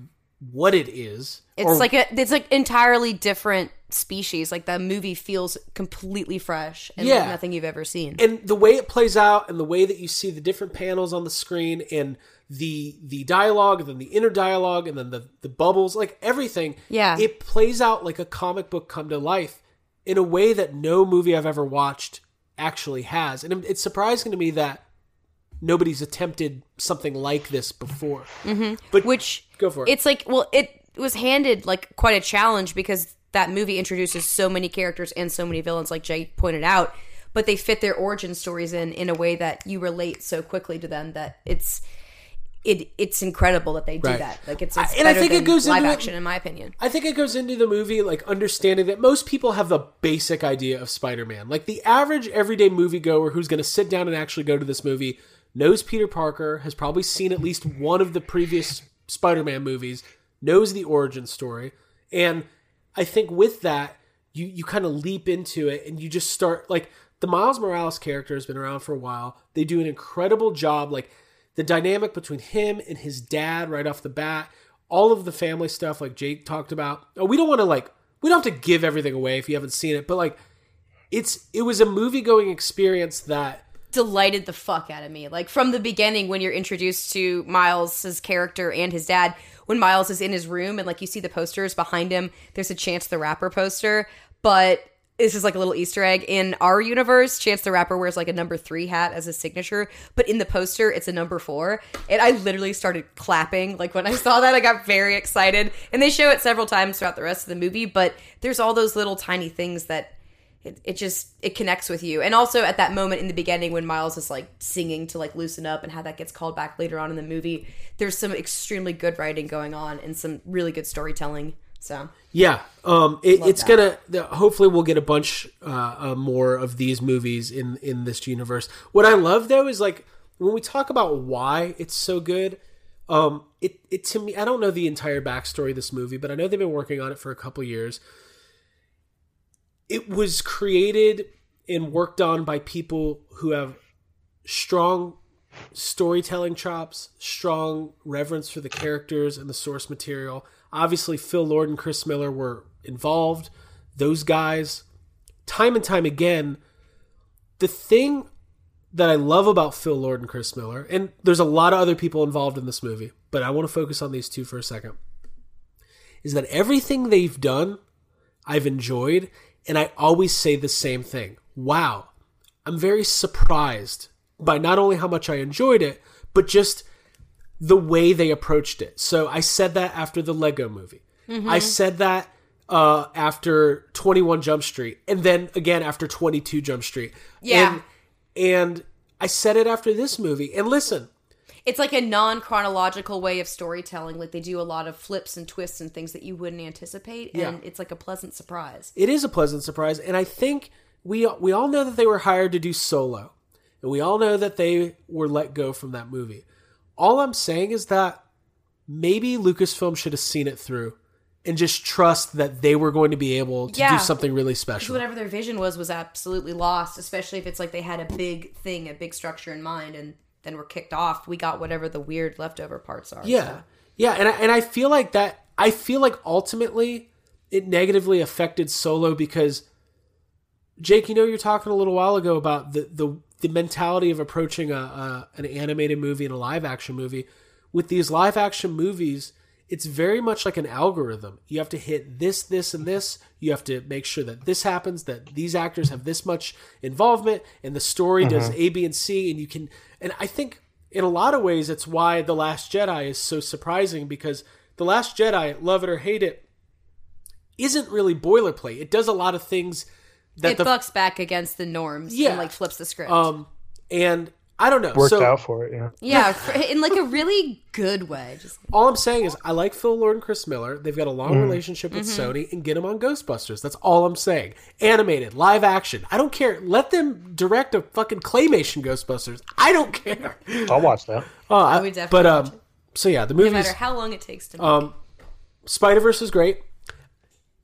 what it is. it's or- like a it's like entirely different species. Like the movie feels completely fresh and Yeah. like nothing you've ever seen. and the way it plays out and the way that you see the different panels on the screen and the the dialogue and then the inner dialogue and then the the bubbles like everything Yeah. it plays out like a comic book come to life in a way that no movie i've ever watched actually has and it's surprising to me that nobody's attempted something like this before hmm But which go for it. It's like well, it was handed like quite a challenge because that movie introduces so many characters and so many villains, like Jay pointed out. But they fit their origin stories in in a way that you relate so quickly to them that it's it it's incredible that they do Right. that. Like it's, it's I- and I think it goes live into action in my opinion. I think it goes into the movie like understanding that most people have the basic idea of Spider-Man. Like the average everyday moviegoer who's going to sit down and actually go to this movie knows Peter Parker, has probably seen at least one of the previous Spider-Man movies, knows the origin story, and I think with that you you kind of leap into it and you just start like the Miles Morales character has been around for a while. They do an incredible job like the dynamic between him and his dad right off the bat, all of the family stuff like Jake talked about. Oh, we don't want to like we don't have to give everything away if you haven't seen it, but like it's it was a movie going experience that delighted the fuck out of me. Like from the beginning, when you're introduced to Miles's character and his dad, when Miles is in his room and like you see the posters behind him, there's a Chance the Rapper poster, but this is like a little Easter egg in our universe. Chance the Rapper wears like a number three hat as a signature, but in the poster it's a number four. And I literally started clapping. Like when I saw that, I got very excited. And they show it several times throughout the rest of the movie, but there's all those little tiny things that it, it just it connects with you and also at that moment in the beginning when miles is like singing to like loosen up and how that gets called back later on in the movie there's some extremely good writing going on and some really good storytelling so Yeah, um, it, it's that. gonna. Hopefully, we'll get a bunch uh, uh, more of these movies in in this universe. What I love though is like when we talk about why it's so good. Um, it it to me, I don't know the entire backstory of this movie, but I know they've been working on it for a couple years. It was created and worked on by people who have strong storytelling chops, strong reverence for the characters and the source material. Obviously, Phil Lord and Chris Miller were involved. Those guys, time and time again, the thing that I love about Phil Lord and Chris Miller, and there's a lot of other people involved in this movie, but I want to focus on these two for a second, is that everything they've done, I've enjoyed, and I always say the same thing. Wow, I'm very surprised by not only how much I enjoyed it, but just the way they approached it. So I said that after the Lego movie. I said that uh, after 21 Jump Street, and then again after 22 Jump Street. Yeah. And, and I said it after this movie. And listen, it's like a non-chronological way of storytelling like they do a lot of flips and twists and things that you wouldn't anticipate and Yeah. it's like a pleasant surprise it is a pleasant surprise, and I think we we all know that they were hired to do Solo, and we all know that they were let go from that movie. All I'm saying is that maybe Lucasfilm should have seen it through and just trust that they were going to be able to Yeah. do something really special. whatever their vision was was absolutely lost, especially if it's like they had a big thing, a big structure in mind, and then were kicked off. We got whatever the weird leftover parts are. Yeah, so. yeah, and I, and I feel like that. I feel like ultimately it negatively affected Solo because Jake, you know, you're talking a little while ago about the the, the mentality of approaching a, a an animated movie and a live action movie. With these live action movies, it's very much like an algorithm. You have to hit this, this, and this. You have to make sure that this happens, that these actors have this much involvement, and the story does mm-hmm. A, B, and C. And you can, and I think in a lot of ways, it's why The Last Jedi is so surprising because The Last Jedi, love it or hate it, isn't really boilerplate. It does a lot of things that It the bucks back against the norms Yeah. and like flips the script. um, and I don't know. Worked so, out for it, yeah. yeah, for- in like a really good way. Just All I'm saying is I like Phil Lord and Chris Miller. They've got a long Mm. relationship with Mm-hmm. Sony and get them on Ghostbusters. That's all I'm saying. Animated, live action. I don't care. Let them direct a fucking claymation Ghostbusters. I don't care. I'll watch that. Oh, I, would definitely but watch um so yeah, the movie. no movies matter how long it takes to make. um Spider-Verse is great.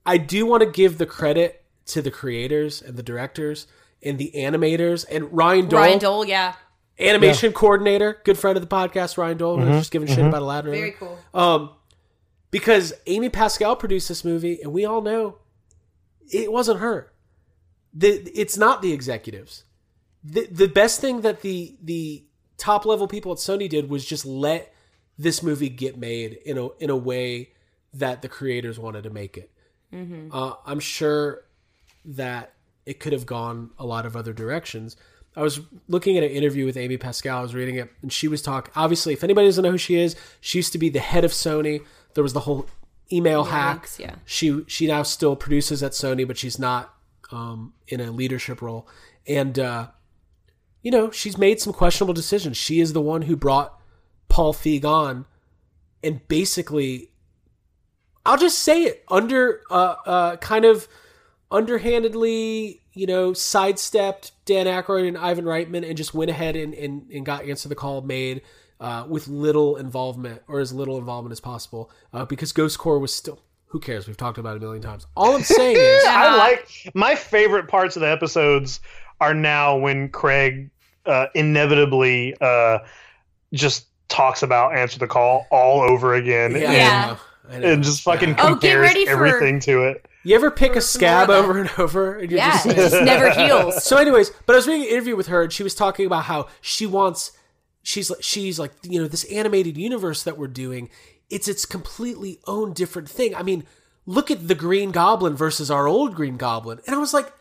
I do want to give the credit to the creators and the directors and the animators and Ryan Dole, Ryan Dole, yeah, animation coordinator, good friend of the podcast, Ryan Dole, who's just giving shit about Aladdin. very earlier. cool. Um, because Amy Pascal produced this movie, and we all know it wasn't her. The it's not the executives. The the best thing that the the top level people at Sony did was just let this movie get made in a in a way that the creators wanted to make it. Uh, I'm sure that it could have gone a lot of other directions. I was looking at an interview with Amy Pascal. I was reading it, and she was talking. Obviously, if anybody doesn't know who she is, she used to be the head of Sony. There was the whole email hack. leaks, yeah. She she now still produces at Sony, but she's not um, in a leadership role. And uh, you know, she's made some questionable decisions. She is the one who brought Paul Feig on and basically I'll just say it under uh uh kind of underhandedly, you know, sidestepped Dan Aykroyd and Ivan Reitman and just went ahead and, and, and got answer the call made uh, with little involvement or as little involvement as possible uh, because Ghost Corps was still. Who cares? We've talked about it a million times. All I'm saying is, I like my favorite parts of the episodes are now when Craig uh, inevitably uh, just talks about answer the call all over again Yeah, and, I know, I know. and just fucking Yeah. Oh, get compares for- everything to it. You ever pick a scab over and over, and you're Yeah, just, it just never heals. So, anyways, but I was reading an interview with her, and she was talking about how she wants. She's like, she's like, you know, this animated universe that we're doing. It's its completely own different thing. I mean, look at the Green Goblin versus our old Green Goblin, and I was like,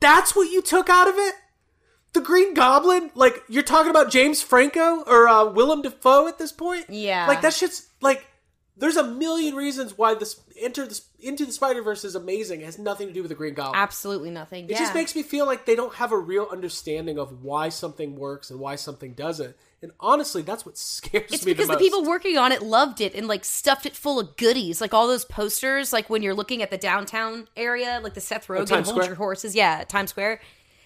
that's what you took out of it. The Green Goblin, like you're talking about James Franco or uh, Willem Dafoe at this point. Yeah. like that shit's like. There's a million reasons why this enter this into the Spider Verse is amazing. It has nothing to do with the Green Goblin. Absolutely nothing. It yeah. just makes me feel like they don't have a real understanding of why something works and why something doesn't. And honestly, that's what scares It's me because the the, people working on it loved it and like stuffed it full of goodies, like all those posters. Like when you're looking at the downtown area, like the Seth oh, Rogen Times "Hold Your Horses," yeah, at Times Square.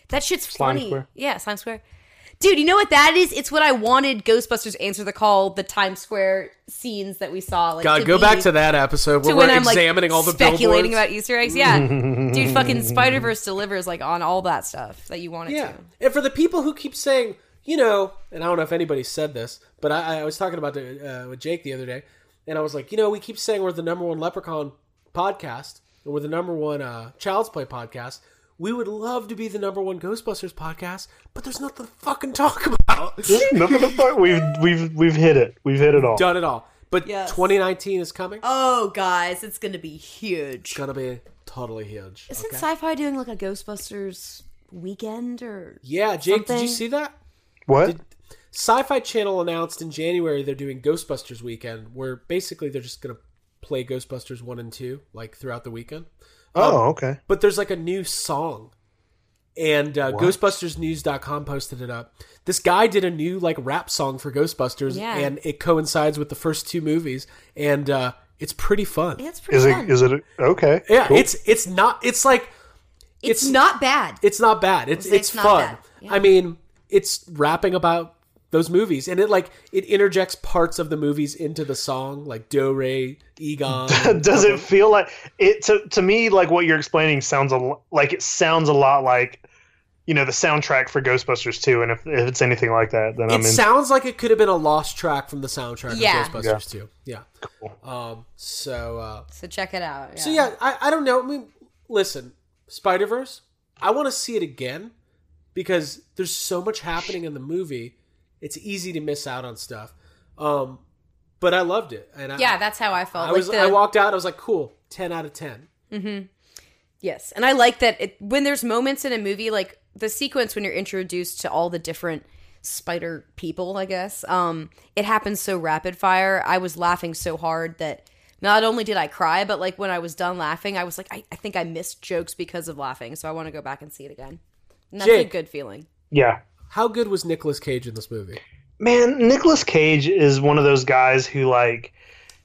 That shit's Slime funny. Square. Yeah, Times Square. Dude, you know what that is? It's what I wanted Ghostbusters Answer the Call, the Times Square scenes that we saw. Like, God, go back to that episode where we're I'm like examining all the speculating billboards. about Easter eggs. Yeah, dude, fucking Spider Verse delivers like on all that stuff that you wanted yeah, to. and for the people who keep saying, you know, and I don't know if anybody said this, but I, I was talking about it uh, with Jake the other day, and I was like, you know, we keep saying we're the number one Leprechaun podcast, and we're the number one uh, Child's Play podcast. We would love to be the number one Ghostbusters podcast, but there's nothing to fucking talk about. Nothing to fuck. We've we've we've hit it. We've hit it all. Done it all. But Yes. 2019 is coming. Oh, guys, it's gonna be huge. It's gonna be totally huge. Isn't okay? Sci-Fi doing like a Ghostbusters weekend or Yeah, Jake, did you something? see that? What? Sci-Fi Channel announced in January they're doing Ghostbusters weekend, where basically they're just gonna play Ghostbusters one and two like throughout the weekend. Oh, okay. But there's like a new song, and uh, GhostbustersNews.com posted it up. This guy did a new like rap song for Ghostbusters, Yeah. and it coincides with the first two movies, and uh, it's pretty fun. Yeah, it's pretty Is fun. it is it okay? yeah, cool. it's it's not. It's like it's, it's- not bad. it's not bad. It's it's, it's fun. bad. Yeah. I mean, it's rapping about those movies, and it like it interjects parts of the movies into the song, like Do Re, Egon. Does it feel like it to to me like what you're explaining sounds a lo- like it sounds a lot like you know the soundtrack for Ghostbusters 2 and if, if it's anything like that then I'm It in. sounds like it could have been a lost track from the soundtrack Yeah. of Ghostbusters too. Yeah. Um. So. Uh, so check it out. so yeah, I I don't know. I mean, listen, Spider Verse. I want to see it again because there's so much happening in the movie. It's easy to miss out on stuff. Um. But I loved it, and I, yeah, that's how I felt. I like was. the, I walked out. I was like, cool, ten out of ten. Yes, and I like that it, when there's moments in a movie like the sequence when you're introduced to all the different spider people, I guess. Um, it happens so rapid fire. I was laughing so hard that not only did I cry, but like when I was done laughing, I was like, I, I think I missed jokes because of laughing, so I want to go back and see it again. And that's Jake. a good feeling. yeah. How good was Nicolas Cage in this movie? Man, Nicolas Cage is one of those guys who like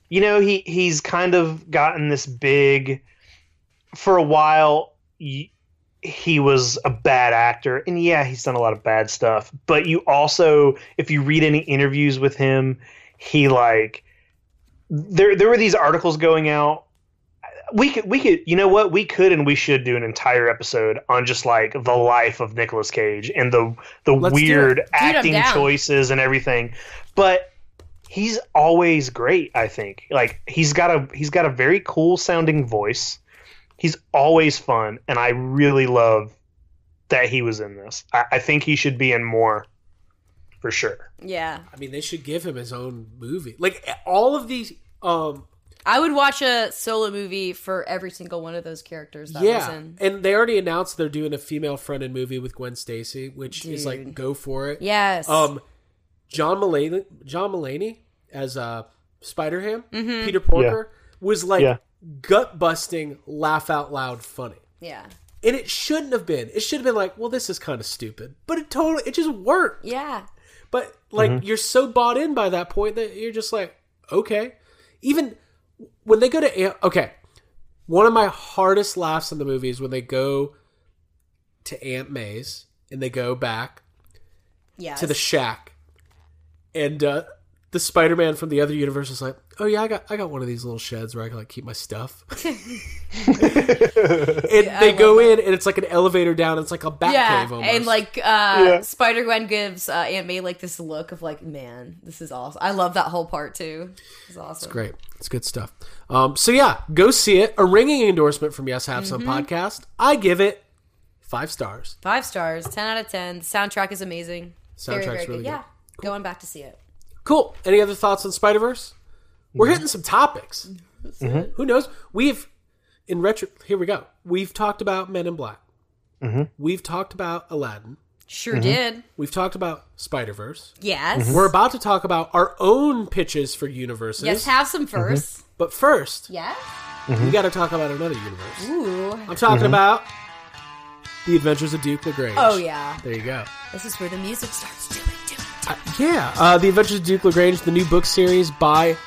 you know, he he's kind of gotten this big for a while he was a bad actor and yeah, he's done a lot of bad stuff, but you also if you read any interviews with him, he like there there were these articles going out we could we could you know what? We could and we should do an entire episode on just like the life of Nicolas Cage and the the Let's weird Dude, I'm acting choices and everything. But he's always great i think. Like he's got a he's got a very cool sounding voice. He's always fun and i really love that he was in this. I, I think he should be in more for sure. Yeah, I mean, they should give him his own movie. Like all of these. Um. I would watch a solo movie for every single one of those characters that was yeah, in. and they already announced they're doing a female-fronted movie with Gwen Stacy, which is like go for it. Yes. Um, John Mulaney, John Mulaney as uh, Spider Ham, Peter Porker was like Yeah. gut busting, laugh out loud funny. yeah. And it shouldn't have been. It should have been like, well, this is kind of stupid, but it totally it just worked. Yeah. But like Mhm. you're so bought in by that point that you're just like, okay. Even when they go to okay, one of my hardest laughs in the movie is when they go to Aunt May's and they go back Yes. to the shack, and uh, the Spider Man from the other universe is like, "Oh yeah, I got I got one of these little sheds where I can like keep my stuff." and I they love go in, and it's like an elevator down. It's like a bat yeah, cave almost. and like uh, Spider Gwen gives uh, Aunt May like this look of like, man, this is awesome. I love that whole part too. It's awesome. It's great. It's good stuff. Um, so yeah, go see it. A ringing endorsement from Yes Have Some Mhm. podcast. I give it five stars. Five stars, ten out of ten. The soundtrack is amazing. very, Soundtrack's very really good. good. Yeah, going back to see it. Cool. Any other thoughts on Spider Verse? We're hitting some topics. Mhm. Who knows? We've in retro. Here we go. We've talked about Men in Black. Mhm. We've talked about Aladdin. Sure Mhm. did. We've talked about Spider Verse. Yes. We're about to talk about our own pitches for universes. Yes, have some 1st But first, Yeah. we got to talk about another universe. Ooh. I'm talking about the Adventures of Duke Lagrange. Oh yeah. There you go. This is where the music starts doing. Uh, yeah, uh, The Adventures of Duke Lagrange, the new book series by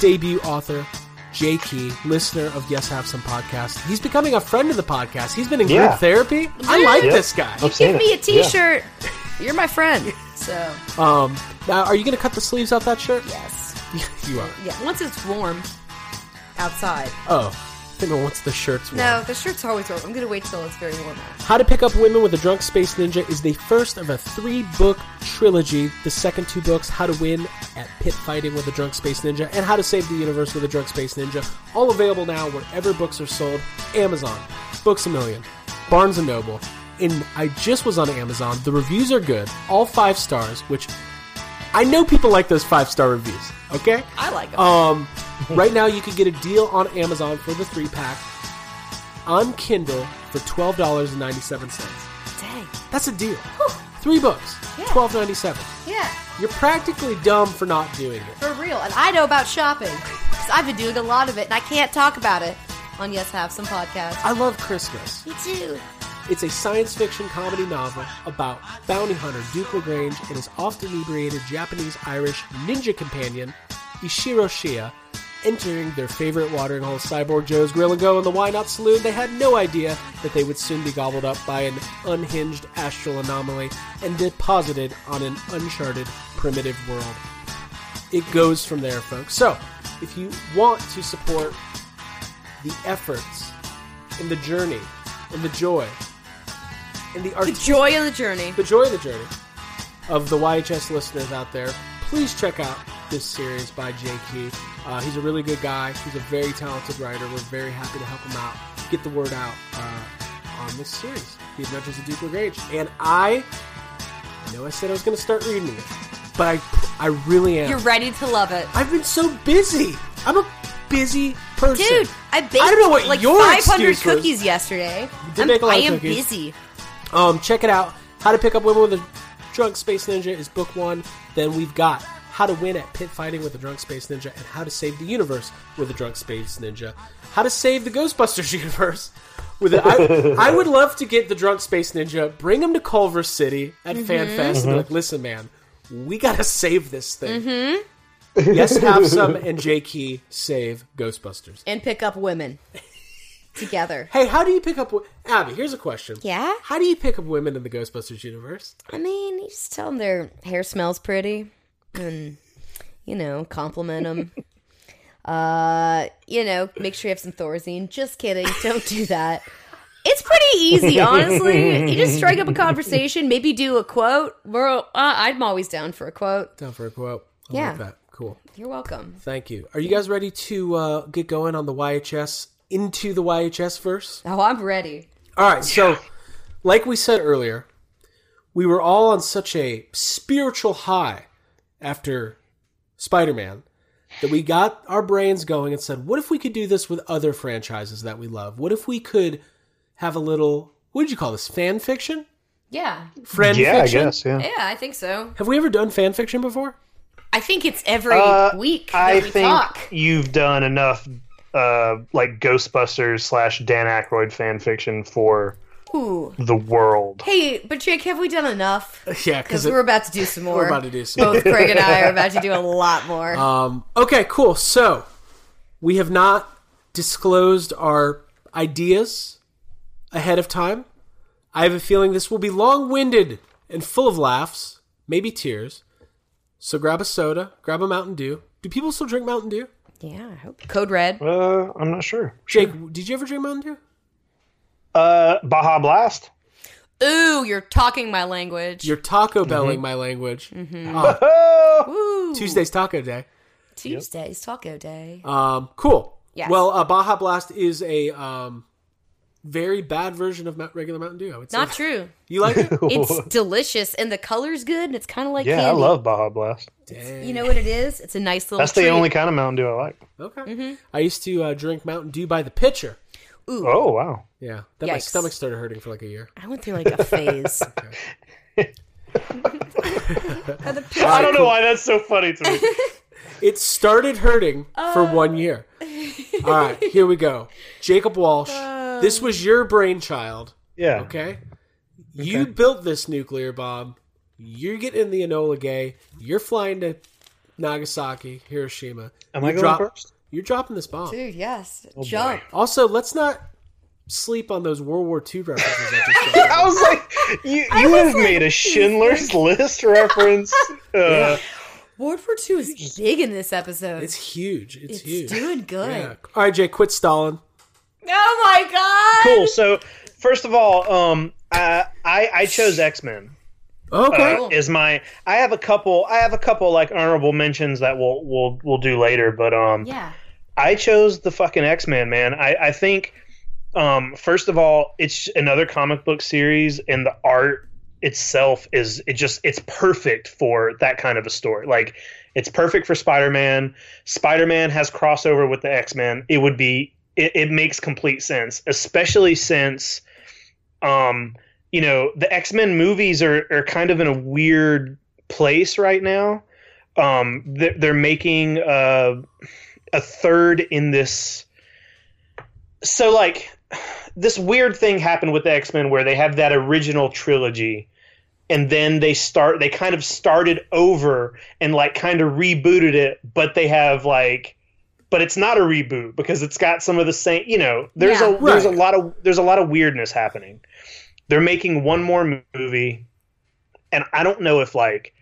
debut author Jay Key, listener of Yes Have Some podcast. He's becoming a friend of the podcast. He's been in Yeah. group therapy. I like this guy. You give me a T-shirt. You're my friend. So Um, now, are you going to cut the sleeves off that shirt? yes. you are. Yeah. Once it's warm outside. Oh, Once the shirt's warm. No, the shirt's always warm. I'm gonna wait till it's very warm out. How to Pick Up Women with a Drunk Space Ninja is the first of a three book trilogy. The second two books, How to Win at Pit Fighting with a Drunk Space Ninja and How to Save the Universe with a Drunk Space Ninja, all available now wherever books are sold Amazon, Books a Million, Barnes and Noble. And I just was on Amazon. The reviews are good, all five stars, which I know people like those five star reviews, okay? I like 'em. Um, right now, you can get a deal on Amazon for the three pack on Kindle for twelve dollars and ninety seven cents. Dang. That's a deal. Three books, Yeah. twelve ninety seven. Yeah, You're practically dumb for not doing it. for real. And I know about shopping because I've been doing a lot of it, and I can't talk about it on Yes Have Some podcast. I love Christmas. Me too. It's a science fiction comedy novel about bounty hunter Duke Lagrange and his oft inebriated Japanese Irish ninja companion, Ishiro Shia, entering their favorite watering hole, Cyborg Joe's Grill and Go in the Why Not Saloon. They had no idea that they would soon be gobbled up by an unhinged astral anomaly and deposited on an uncharted primitive world. It goes from there, folks. So, if you want to support the efforts and the journey and the joy and the, The joy of the journey. the joy of the journey of the YHS listeners out there, please check out this series by Key. Uh, he's a really good guy. He's a very talented writer. We're very happy to help him out, get the word out uh, on this series, The Adventures of Duke Lagrange. And I, I know I said I was going to start reading it, but I, I really am. You're ready to love it. I've been so busy. I'm a busy person. Dude, I baked I don't know what like your 500 excuse was. cookies yesterday. You did I'm- make a lot I of am cookies. busy. Um, check it out. How to Pick Up Women with a Drunk Space Ninja is book one. Then we've got How to Win at Pit Fighting with a Drunk Space Ninja and How to Save the Universe with a Drunk Space Ninja. How to Save the Ghostbusters universe with it. I, I would love to get the Drunk Space Ninja, bring him to Culver City at Mhm. FanFest, and be Mhm. like, listen, man, we gotta save this thing. Mm-hmm. yes, have some, and J Key save Ghostbusters. And pick up women together. Hey, how do you pick up? Abby, here's a question. Yeah? How do you pick up women in the Ghostbusters universe? I mean, you just tell them their hair smells pretty, and you know, compliment them. uh, you know, make sure you have some Thorazine. Just kidding. Don't do that. It's pretty easy, honestly. You just strike up a conversation, maybe do a quote. We're, uh, I'm always down for a quote. Down for a quote. I Yeah. like that. Cool. You're welcome. Thank you. Are you guys ready to uh, get going on the YHS into the YHS verse? Oh, I'm ready. All right. So, like we said earlier, we were all on such a spiritual high after Spider Man that we got our brains going and said, what if we could do this with other franchises that we love? What if we could have a little, what did you call this? Fan fiction? Yeah. Friend Yeah, I fiction? guess, yeah. Yeah, I think so. Have we ever done fan fiction before? I think it's every Uh, week that I we think talk. you've done enough, uh, like Ghostbusters slash Dan Aykroyd fan fiction for Ooh. the world. Hey, but Jake, have we done enough? Yeah, Because because we're about to do some more. we're about to do some more. Both Craig and I are about to do a lot more. Um, okay, cool. So we have not disclosed our ideas ahead of time. I have a feeling this will be long-winded and full of laughs, maybe tears. So grab a soda, grab a Mountain Dew. Do people still drink Mountain Dew? Yeah, I hope. Code Red. Uh, I'm not sure. Jake, did you ever drink Mountain Dew? Uh, Baja Blast. Ooh, you're talking my language. You're Taco Belling my language. Mhm. Ah, Tuesday's Taco Day. Tuesday's Taco Day. Um, cool. Yes. Well, uh, Baja Blast is a um, very bad version of regular Mountain Dew. I would say. Not true. You like it? It's delicious and the color's good and it's kind of like yeah, candy. I love Baja Blast. You know what it is? It's a nice little That's the only kind of Mountain Dew I like. Okay. Mm-hmm. I used to uh, drink Mountain Dew by the pitcher. Ooh. Oh wow. Yeah, then my stomach started hurting for like a year. I went through like a phase. I don't know why that's so funny to me. It started hurting for Uh. one year. All right, here we go. Jacob Walsh, Uh. This was your brainchild. Yeah. Okay. You built this nuclear bomb. You're getting in the Enola Gay. You're flying to Nagasaki, Hiroshima. Am you I going first? You're dropping this bomb. Dude, yes. Oh, Jump. Also, let's not sleep on those World War II references. I just. I was like, you, you would have made a Schindler's List reference. Uh, World War II is big in this episode. It's huge. It's, It's huge. doing good. Yeah. All right, Jay, quit stalling. Oh my god! Cool. So, first of all, um, I I, I chose X Men. Okay. Uh, is my I have a couple I have a couple like honorable mentions that we'll we'll we'll do later, but um, Yeah. I chose the fucking X Men, man. I I think um, first of all, it's another comic book series, and the art itself is it just it's perfect for that kind of a story. Like it's perfect for Spider Man. Spider Man has crossover with the X Men. It would be it, it makes complete sense, especially since um you know the X Men movies are are kind of in a weird place right now. Um, they're, they're making uh, a third in this. So like this weird thing happened with the X Men where they have that original trilogy, and then they start they kind of started over and like kind of rebooted it, but they have like. But it's not a reboot because it's got some of the same. You know, there's Yeah. a there's a lot of there's a lot of weirdness happening. They're making one more movie, and I don't know if like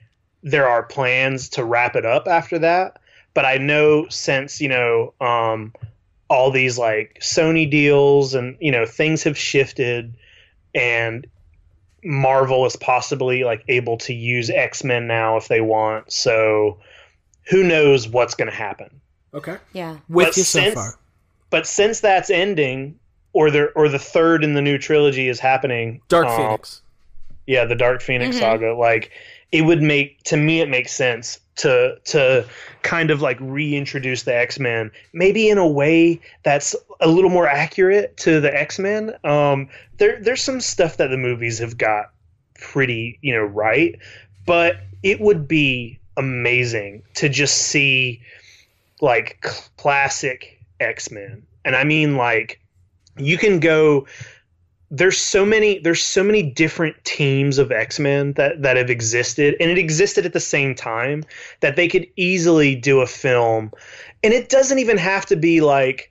there are plans to wrap it up after that. But I know since you know um, all these like Sony deals and you know things have shifted, and Marvel is possibly like able to use X Men now if they want. So who knows what's going to happen? Okay. Yeah. With But you so far. But since that's ending, or the or the third in the new trilogy is happening, Dark um, Phoenix. yeah, the Dark Phoenix Mhm. saga. Like it would make to me it makes sense to to kind of like reintroduce the X Men, maybe in a way that's a little more accurate to the X Men. Um, there there's some stuff that the movies have got pretty you know right, but it would be amazing to just see like classic X Men, and I mean like you can go there's so many there's so many different teams of X-Men that that have existed and it existed at the same time that they could easily do a film and it doesn't even have to be like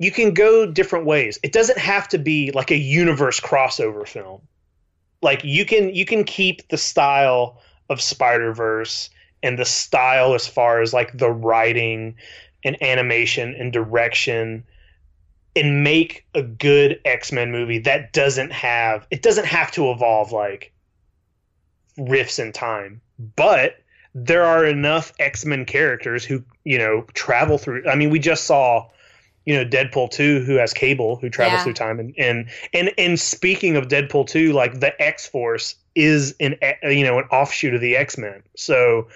you can go different ways. It doesn't have to be like a universe crossover film. Like you can you can keep the style of Spider-Verse and the style as far as like the writing and animation and direction and make a good X-Men movie that doesn't have it doesn't have to evolve like riffs in time. But there are enough X-Men characters who, you know, travel through I mean, we just saw you know Deadpool 2 who has Cable who travels Yeah. through time and and and and speaking of Deadpool 2 like the X-Force is an you know an offshoot of the X-Men. So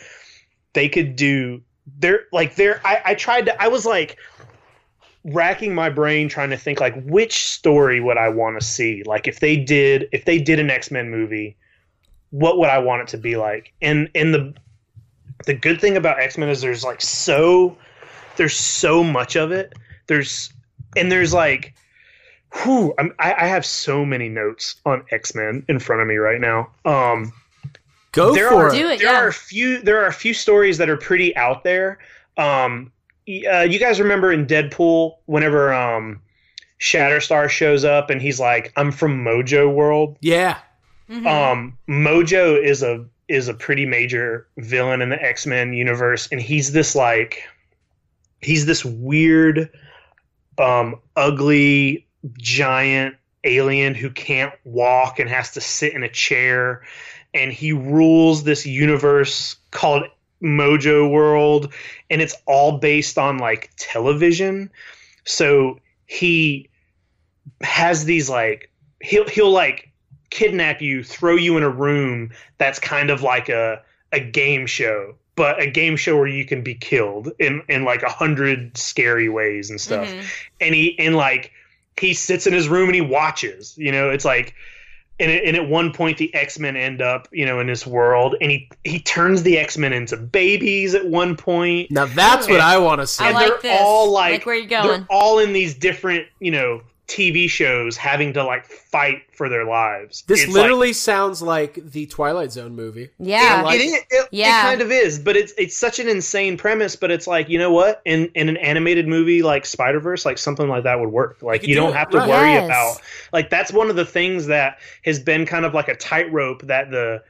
they could do they're like they're I, I tried to I was like racking my brain trying to think like which story would I want to see like if they did if they did an X-Men movie what would I want it to be like and and the the good thing about X-Men is there's like so there's so much of it there's and there's like whew, I'm, I, I have so many notes on X Men in front of me right now. Um, Go there for are, it. Do it, There yeah. are a few. There are a few stories that are pretty out there. Um, uh, you guys remember in Deadpool whenever um, Shatterstar shows up and he's like, "I'm from Mojo World." Yeah. Um, Mojo is a is a pretty major villain in the X Men universe, and he's this like he's this weird, um, ugly giant alien who can't walk and has to sit in a chair, and he rules this universe called Mojo World, and it's all based on like television. So he has these like he'll he'll like kidnap you, throw you in a room that's kind of like a a game show, but a game show where you can be killed in in like a hundred scary ways and stuff. Mhm. And he and like he sits in his room and he watches. You know, it's like. And, it, and at one point, the X Men end up, you know, in this world, and he he turns the X Men into babies at one point. Now that's what I want to see. I like they're this. all like, Like, where you going? They're going? all in these different, you know, TV shows having to like fight for their lives. This It's like- literally sounds like the Twilight Zone movie. Yeah. like- it, is, it, Yeah. it kind of is, but it's it's such an insane premise. But it's like you know what, in in an animated movie like Spider Verse, like something like that would work. Like could you do don't have to right. worry Yes. about like that's one of the things that has been kind of like a tightrope that the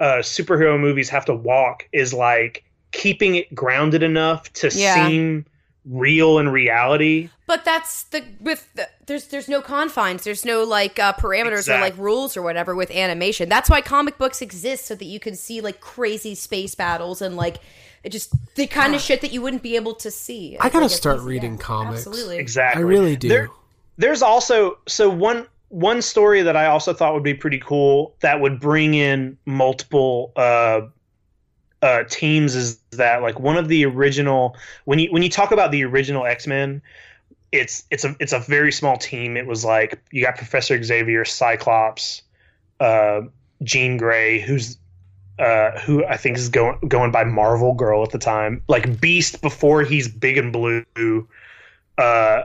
uh, superhero movies have to walk is like keeping it grounded enough to Yeah. seem real in reality. But that's the with the, there's there's no confines. There's no like uh, parameters or like rules or whatever with animation. That's why comic books exist so that you can see like crazy space battles and like it just the kind of shit that you wouldn't be able to see. I gotta Like, start reading yeah. comics. Absolutely. Exactly. I really do. There- there's also so one one story that I also thought would be pretty cool that would bring in multiple uh, uh, teams is that like one of the original when you when you talk about the original X Men, it's it's a it's a very small team. It was like you got Professor Xavier, Cyclops, uh, Jean Grey, who's uh, who I think is going going by Marvel Girl at the time, like Beast before he's big and blue, uh,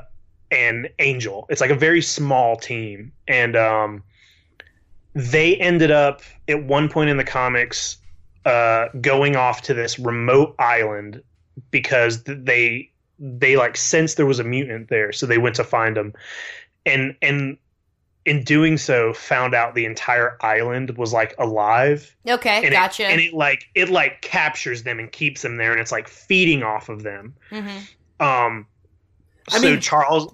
and Angel. It's like a very small team, and um, they ended up at one point in the comics uh, going off to this remote island because they they like sensed there was a mutant there, so they went to find him, and and in doing so found out the entire island was like alive Okay, and gotcha. it, and it like it like captures them and keeps them there and it's like feeding off of them hmm um I so mean- charles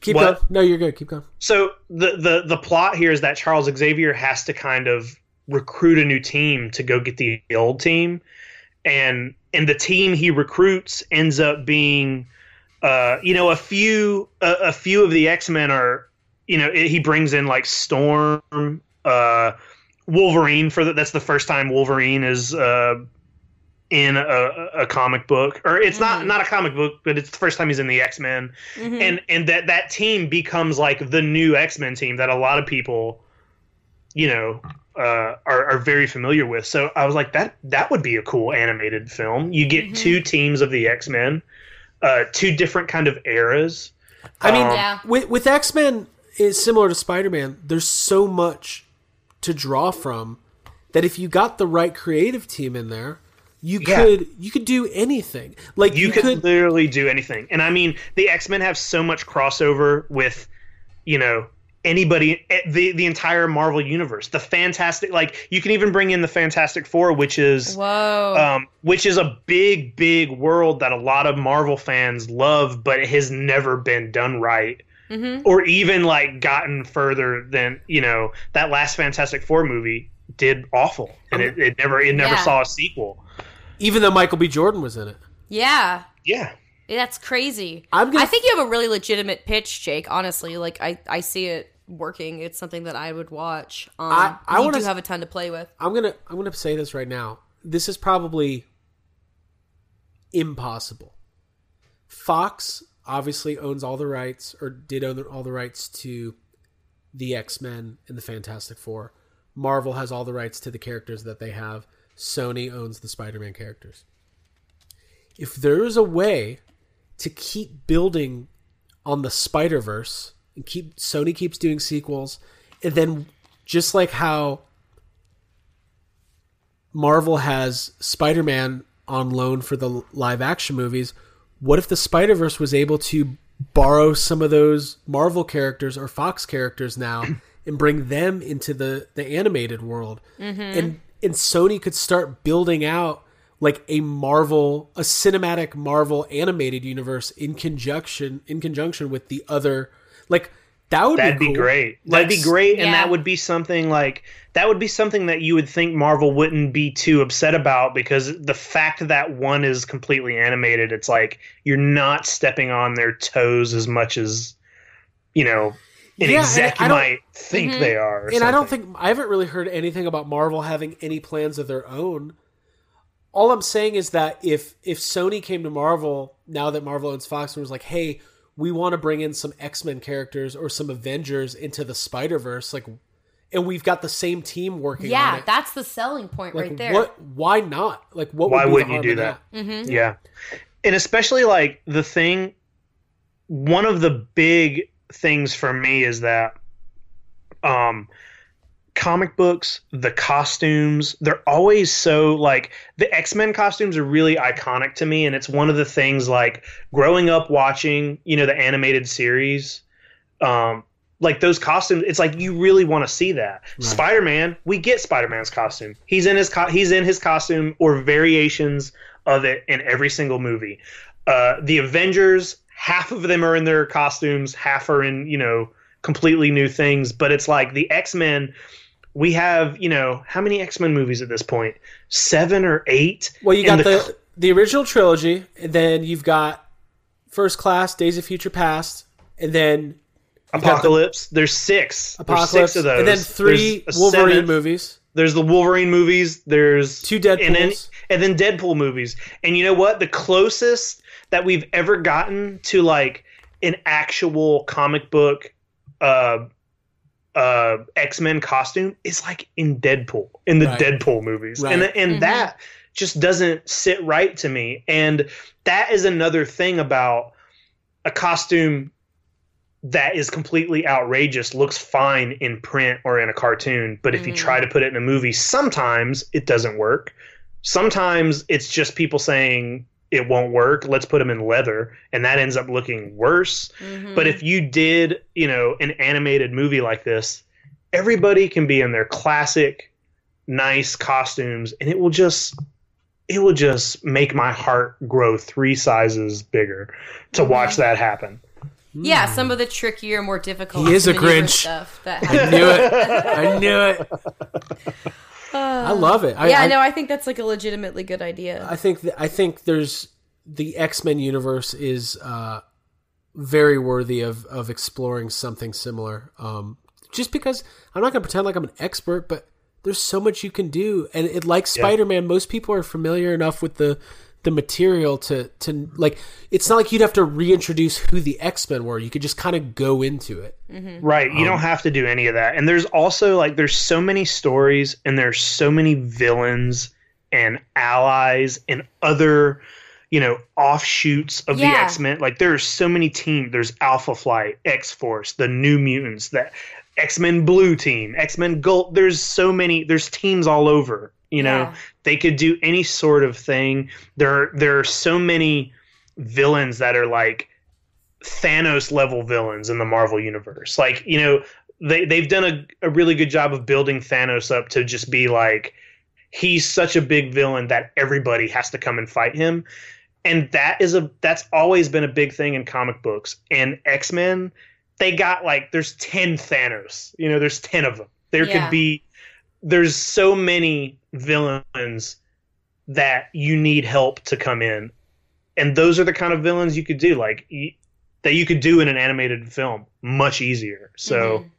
Keep What? going. No, you're good. Keep going. so the the the plot here is that charles xavier has to kind of recruit a new team to go get the old team and and the team he recruits ends up being uh you know a few a, a few of the x-men are you know he brings in like storm uh wolverine for the, that's the first time wolverine is uh in a, a comic book or it's not Mhm. not a comic book but it's the first time he's in the x-men Mhm. and and that that team becomes like the new x-men team that a lot of people you know uh, are, are very familiar with so i was like that that would be a cool animated film you get Mhm. two teams of the x-men uh, two different kind of eras I mean, Um, Yeah. with with X Men is similar to Spider Man. There's so much to draw from that if you got the right creative team in there, you Yeah. could you could do anything. Like you, you, could, could, literally do anything and i mean the x-men have so much crossover with you know anybody eh, the the entire marvel universe the fantastic like you can even bring in the fantastic four which is Whoa. um, which is a big, big world that a lot of Marvel fans love, but it has never been done right, Mhm. or even like gotten further than you know that last Fantastic Four movie did awful, and it, it never it never Yeah. saw a sequel. even though Michael B. Jordan was in it. yeah. Yeah, That's crazy. I'm gonna- I think you have a really legitimate pitch, Jake. Honestly, like I, I see it working. It's something that I would watch. Um, I- I wanna do have a ton to play with. I'm gonna I'm gonna say this right now. This is probably impossible. Fox obviously owns all the rights, or did own all the rights to the X Men and the Fantastic Four. Marvel has all the rights to the characters that they have. Sony owns the Spider Man characters. If there is a way to keep building on the Spider Verse and keep Sony keeps doing sequels, and then just like how Marvel has Spider Man on loan for the live action movies, what if the Spider Verse was able to borrow some of those Marvel characters or Fox characters now and bring them into the the animated world, Mhm. and and Sony could start building out like a Marvel, a cinematic Marvel animated universe in conjunction in conjunction with the other like that would That'd be, be cool. great. That'd Like, be great, and Yeah. that would be something like that would be something that you would think Marvel wouldn't be too upset about because the fact that one is completely animated, it's like you're not stepping on their toes as much as you know an Yeah, exec I might think Mhm. they are. or and I don't think I haven't really heard anything about Marvel having any plans of their own. All I'm saying is that if if Sony came to Marvel now that Marvel owns Fox and was like, "Hey, we want to bring in some X Men characters or some Avengers into the Spider Verse," like, and we've got the same team working on Yeah, it. that's the selling point like, right there. what? Why not? Like, what? Why would be wouldn't you harm do in that? Mhm. Yeah. And especially like the thing one of the big things for me is that um comic books, the costumes, they're always so like the X-Men costumes are really iconic to me and it's one of the things like growing up watching, you know, the animated series um like those costumes it's like you really want to see that. Right. spider-man we get spider-man's costume. He's in his co- he's in his costume or variations of it in every single movie. Uh the avengers half of them are in their costumes half are in you know completely new things but it's like the x-men we have you know how many x-men movies at this point seven or eight Well, you got the the original trilogy, and then you've got First Class, Days of Future Past, and then you've the apocalypse there's six there's Apocalypse, six of those and then three Wolverine seventh. movies. There's the Wolverine movies. There's Two and then and then Deadpool movies. And you know what? The closest that we've ever gotten to like an actual comic book uh uh X-Men costume is like in Deadpool in the Right. Deadpool movies. Right. And and Mhm. that just doesn't sit right to me. And that is another thing about a costume that is completely outrageous looks fine in print or in a cartoon but if you try to put it in a movie sometimes it doesn't work sometimes it's just people saying it won't work let's put them in leather and that ends up looking worse Mhm. but if you did you know an animated movie like this everybody can be in their classic nice costumes and it will just it will just make my heart grow three sizes bigger to watch that happen yeah, some of the trickier, more difficult. He is a Grinch. Stuff that I knew it. I knew it. I love it. I, yeah, I, no, I think that's like a legitimately good idea. I think that I think there's the X Men universe is uh, very worthy of of exploring something similar. Um, just because I'm not going to pretend like I'm an expert, but there's so much you can do, and it like Spider Man, most people are familiar enough with the the material to to like. It's not like you'd have to reintroduce who the X Men were. You could just kind of go into it. Mm-hmm. Right. You don't um, have to do any of that. And there's also like there's so many stories and there's so many villains and allies and other, you know, offshoots of the X-Men. Like there are so many teams. There's Alpha Flight, X-Force, the New Mutants, that X-Men Blue Team, X-Men Gold. There's so many there's teams all over. You know, Yeah. they could do any sort of thing. There there are so many villains that are like Thanos level villains in the Marvel universe. Like, you know, they they've done a, a really good job of building Thanos up to just be like he's such a big villain that everybody has to come and fight him. And that is a that's always been a big thing in comic books. And X-Men, they got like there's 10 Thanos. You know, there's 10 of them. There Yeah. could be there's so many villains that you need help to come in. And those are the kind of villains you could do like y- that you could do in an animated film much easier. So Mhm.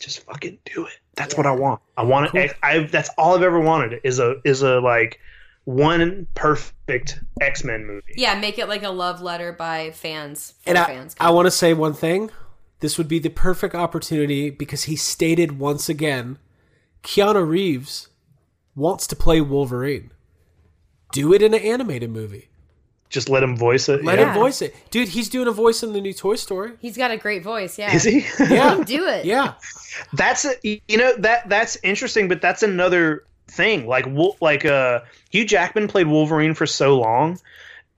just fucking do it. That's what I want. I want it. I that's all I've ever wanted is a is a like one perfect X Men movie. Yeah, make it like a love letter by fans. For And I, fans. I want to say one thing. This would be the perfect opportunity because he stated once again Keanu Reeves wants to play Wolverine. Do it in an animated movie. just let him voice it. Let yeah. him voice it, dude. He's doing a voice in the new Toy Story. He's got a great voice. Yeah. Is he? Yeah, Do it. yeah. That's a, you know that that's interesting, but that's another thing. Like like uh Hugh Jackman played Wolverine for so long,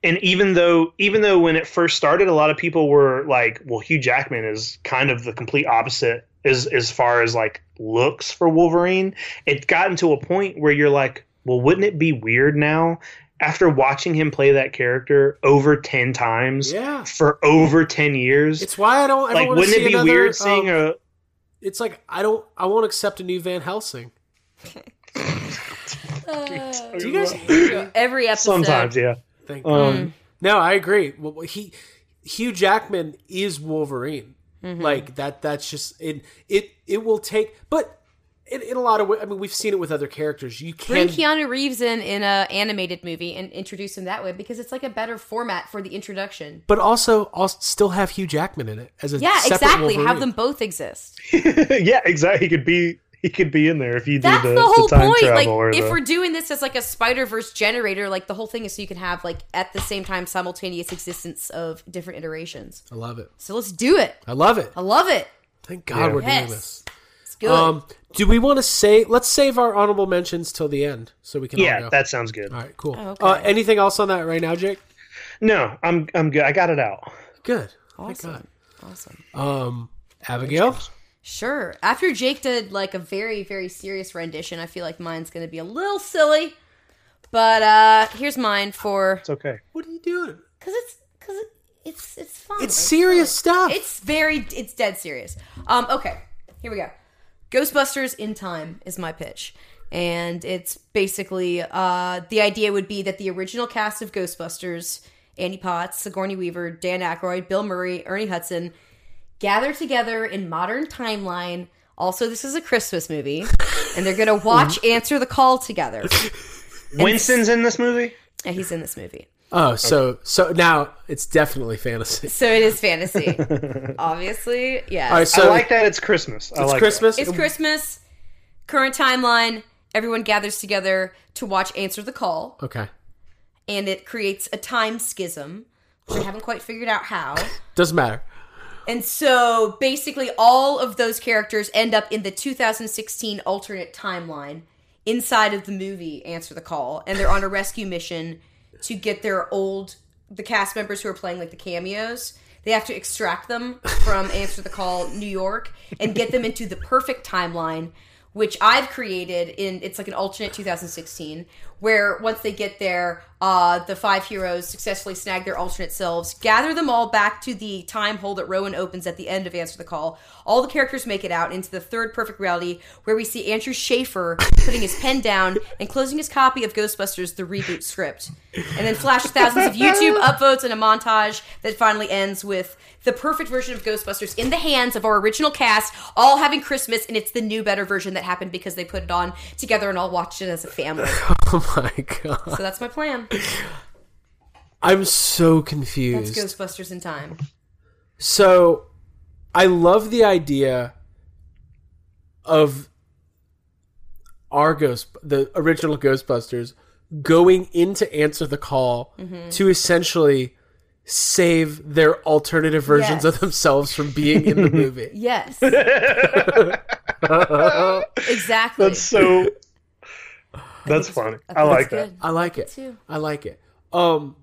and even though even though when it first started, a lot of people were like, "Well, Hugh Jackman is kind of the complete opposite as as far as like looks for Wolverine." It gotten to a point where you're like, "Well, wouldn't it be weird now?" After watching him play that character over ten times Yeah. for over ten years, It's why I don't. I like don't wouldn't see it be another, weird seeing um, a It's like I don't. I won't accept a new Van Helsing. Do you guys? Every episode. sometimes, yeah. Thank Um, God. No, I agree. Well, he Hugh Jackman is Wolverine. Mm-hmm. Like that. That's just it. It it will take, but in, in a lot of ways, I mean, we've seen it with other characters. You can Bring Keanu Reeves in in a animated movie and introduce him that way because it's like a better format for the introduction. but also, I'll still have Hugh Jackman in it as a Yeah, separate exactly. Wolverine. Have them both exist. yeah, exactly. He could be he could be in there if you do That's the, the, whole time point. Like, if the, we're doing this as like a Spider Verse generator, like the whole thing is so you can have like at the same time simultaneous existence of different iterations. I love it. So let's do it. I love it. I love it. Thank God Yeah. we're doing this. It's good. Um, do we want to say? Let's save our honorable mentions till the end so we can. all yeah, go. that sounds good. All right. Cool. Oh, okay. uh, anything else on that right now, Jake? No, I'm I'm good. I got it out. Good. awesome. Awesome. Um, Abigail. Sure. After Jake did like a very, very serious rendition, I feel like mine's going to be a little silly. But uh here's mine for It's okay. What are you doing? because it's because it, it's it's fun. It's serious stuff. It's very it's dead serious. Um okay, here we go. Ghostbusters in Time is my pitch. And it's basically uh the idea would be that the original cast of Ghostbusters, Annie Potts, Sigourney Weaver, Dan Aykroyd, Bill Murray, Ernie Hudson, gather together in modern timeline. Also, this is a Christmas movie, and they're gonna watch Answer the Call together. Winston's in this movie. And he's in this movie. Oh, so so now it's definitely fantasy. So it is fantasy. Obviously, yeah. All right, so I like that. It's Christmas. I it's like Christmas. It's Christmas, current timeline. Everyone gathers together to watch Answer the Call, Okay, and it creates a time schism, which I haven't quite figured out how. doesn't matter. And so basically, all of those characters end up in the 2016 alternate timeline inside of the movie Answer the Call, and they're on a rescue mission to get their old the cast members who are playing like the cameos. They have to extract them from Answer the Call New York and get them into the perfect timeline, which I've created in it's like an alternate 2016 where once they get there, uh, the five heroes successfully snag their alternate selves, gather them all back to the time hole that Rowan opens at the end of Answer the Call. All the characters make it out into the third perfect reality where we see Andrew Schaefer putting his pen down and closing his copy of Ghostbusters the reboot script. And then flash thousands of YouTube upvotes and a montage that finally ends with the perfect version of Ghostbusters in the hands of our original cast, all having Christmas, and it's the new, better version that happened because they put it on together and all watched it as a family. Oh my god, So that's my plan. I'm so confused. That's confused. Ghostbusters in time. So, I love the idea of our ghost, the original Ghostbusters, going in to answer the call Mm-hmm. to essentially save their alternative versions Yes. of themselves from being in the movie. Yes. exactly. That's so. That's funny. I, think like it's that. good. I like it. too. I like it. Um,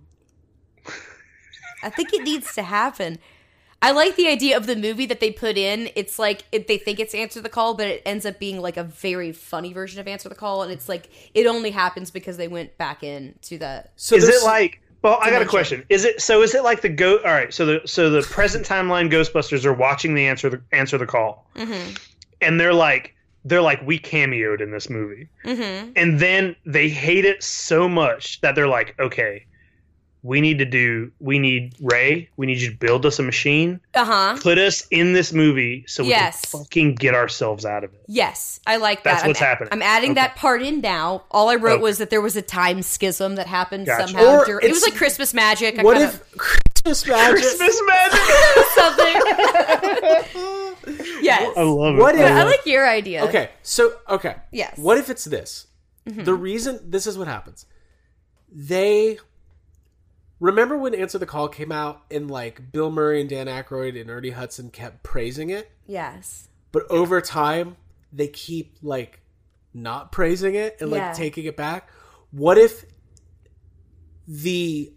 I think it needs to happen. I like the idea of the movie that they put in. It's like it, they think it's Answer the Call, but it ends up being like a very funny version of Answer the Call, and it's like it only happens because they went back in to that. so Is it like? Well, I got a question. Is it so? Is it like the go? All right. So the so the present timeline Ghostbusters are watching the answer the answer the call, Mm-hmm. and they're like they're like we cameoed in this movie, Mm-hmm. and then they hate it so much that they're like, okay, we need to do. We need Ray. We need you to build us a machine. Uh huh. Put us in this movie so we Yes. can fucking get ourselves out of it. Yes, I like that. That's I'm what's a- happening. I'm adding Okay. that part in now. All I wrote Okay. was that there was a time schism that happened Gotcha. somehow. Or dur- it was like Christmas magic. I what kinda- if Christmas magic? Christmas magic. something? yes. I love it. What if- I like your idea. Okay, so okay. Yes. What if it's this? Mm-hmm. The reason this is what happens. They remember when Answer the Call came out and like Bill Murray and Dan Aykroyd and Ernie Hudson kept praising it, Yes. but over time they keep like not praising it and like Yeah. taking it back. What if the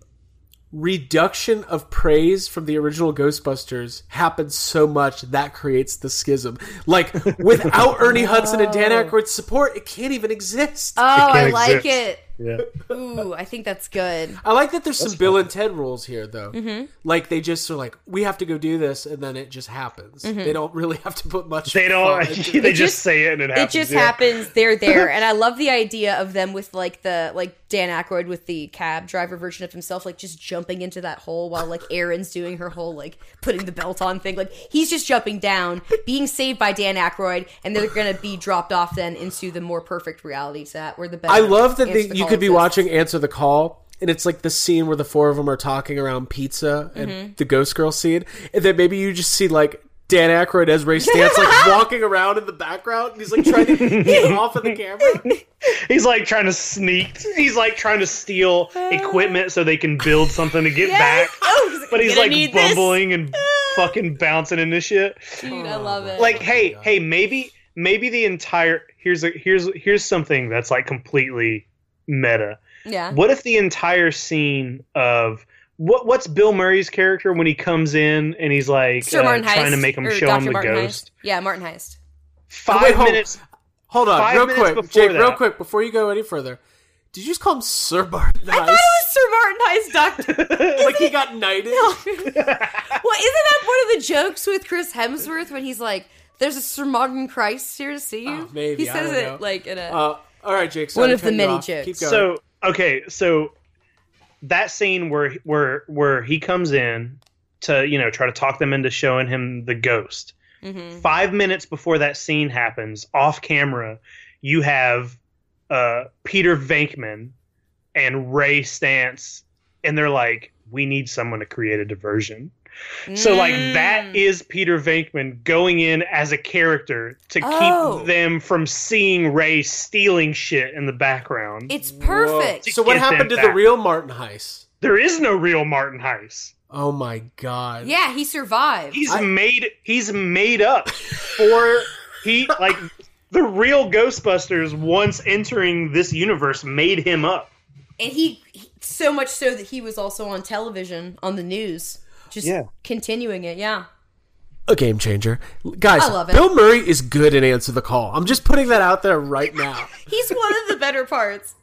reduction of praise from the original Ghostbusters happens so much that creates the schism? Like without Ernie Hudson and Dan oh. Aykroyd's support, it can't even exist. Oh, I can't like it. Yeah. Ooh, I think that's good. I like that there's some Bill and Ted rules here, though. Mm-hmm. Like they just are like, we have to go do this, and then it just happens. Mm-hmm. They don't really have to put much. They don't. thought into they it. just, just- say it and it happens. it just yeah. happens. They're there, and I love the idea of them with like the like Dan Aykroyd with the cab driver version of himself, like just jumping into that hole while like Erin's doing her whole like putting the belt on thing. Like he's just jumping down, being saved by Dan Aykroyd, and they're gonna be dropped off then into the more perfect reality set where the better I love that Answer they, the you Call could be exists. watching Answer the Call, and it's like the scene where the four of them are talking around pizza and Mm-hmm. the Ghost Girl scene, and then maybe you just see like Dan Aykroyd as Ray Stantz like walking around in the background, and he's like trying to get off of the camera. He's like trying to sneak. He's like trying to steal equipment so they can build something to get back. Oh, But he's like need this. bumbling and fucking bouncing into shit. Dude, I love it. Like, hey, hey, maybe maybe the entire here's a here's here's something that's like completely meta. yeah. What if the entire scene of what what's Bill Murray's character when he comes in and he's like Sir uh, Martin Heiss, trying to make him or show Dr. him the Martin ghost? Heiss. Yeah, Martin Heiss. Five wait, minutes. Hold on, Five real quick, before Jake, real quick, before you go any further. Did you just call him Sir Martin I thought it was Sir Martin Heiss Doctor. like he got knighted? well, isn't that one of the jokes with Chris Hemsworth when he's like, "There's a Sir Martin Christ here to see you"? Oh, maybe, he I says don't it know. like in a. Uh, all right, Jake. One of the many off. jokes. Keep going. So okay, so that scene where where where he comes in to you know try to talk them into showing him the ghost. Mhm. Five minutes before that scene happens, off camera, you have uh, Peter Venkman and Ray Stantz, and they're like, "We need someone to create a diversion." So like Mm. that is Peter Venkman going in as a character to Oh. keep them from seeing Ray stealing shit in the background. It's perfect. So what happened to the real Martin Heiss? There is no real Martin Heiss. Oh my god. Yeah, he survived. He's I- made he's made up for he like the real Ghostbusters once entering this universe made him up. and he, he so much so that he was also on television on the news, just Yeah. continuing it. Yeah. A game changer. Guys, I love it. Bill Murray is good in Answer the Call. I'm just putting that out there right now. He's one of the better parts.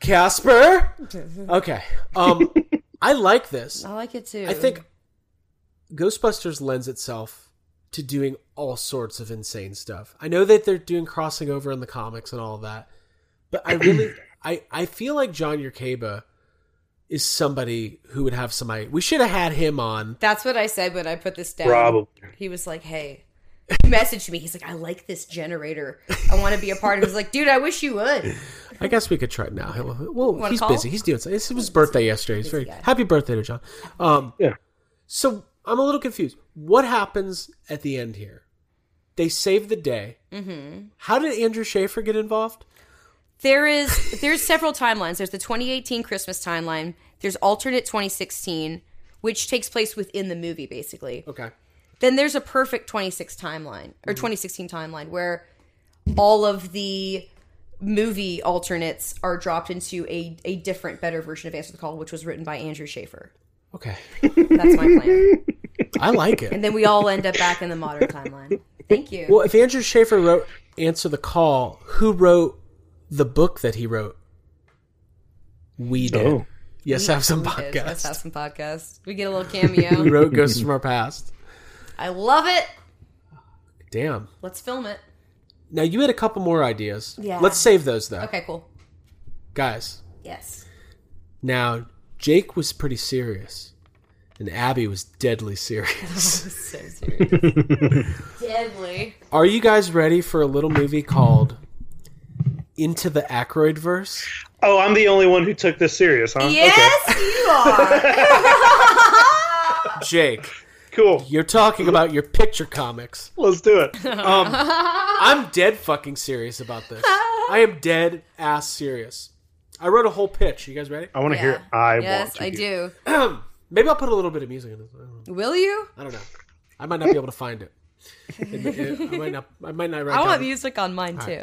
Casper? Okay. Um I like this. I like it too. I think Ghostbusters lends itself to doing all sorts of insane stuff. I know that they're doing crossing over in the comics and all of that, but I really, I, I feel like John Yerkeba is somebody who would have somebody. We should have had him on. That's what I said when I put this down. Probably. He was like, "Hey." He messaged me. He's like, "I like this generator. I want to be a part of." it. I was like, "Dude, I wish you would." I guess we could try it now. Well, Wanna he's call? busy. He's doing something. It's his birthday yesterday. He's very guy. happy birthday to John. Um, Yeah. So I'm a little confused. What happens at the end here? They save the day. Mm-hmm. How did Andrew Schaefer get involved? There is there's several timelines. There's the 2018 Christmas timeline. There's alternate 2016, which takes place within the movie, basically. Okay. Then there's a perfect 26 timeline or mm-hmm. 2016 timeline where all of the movie alternates are dropped into a, a different, better version of Answer the Call, which was written by Andrew Schaefer. Okay. That's my plan. I like it. and then we all end up back in the modern timeline. Thank you. Well, if Andrew Schaefer wrote Answer the Call, who wrote the book that he wrote? We did. Oh. Yes, have some We did. Let's have podcast. some podcasts. We get a little We cameo. wrote Ghosts from Our Past. I love it. Damn. Let's film it. Now you had a couple more ideas. Yeah. Let's save those though. Okay, cool. Guys, Yes. now Jake was pretty serious. And Abby was deadly serious. So serious. Deadly. Are you guys ready for a little movie called Into the Aykroyd Verse? Oh, I'm the only one who took this serious, huh? Yes, you are. Jake, Cool. you're talking about your picture comics. Let's do it. Um, I'm dead fucking serious about this. I am dead ass serious. I wrote a whole pitch. You guys ready? I want to Yeah. hear. I yes, want to. I hear. do. Maybe I'll put a little bit of music in this. I don't know. Will you? I don't know. I might not be able to find it. It- it- I might not. I might not write. I want down- music on mine too.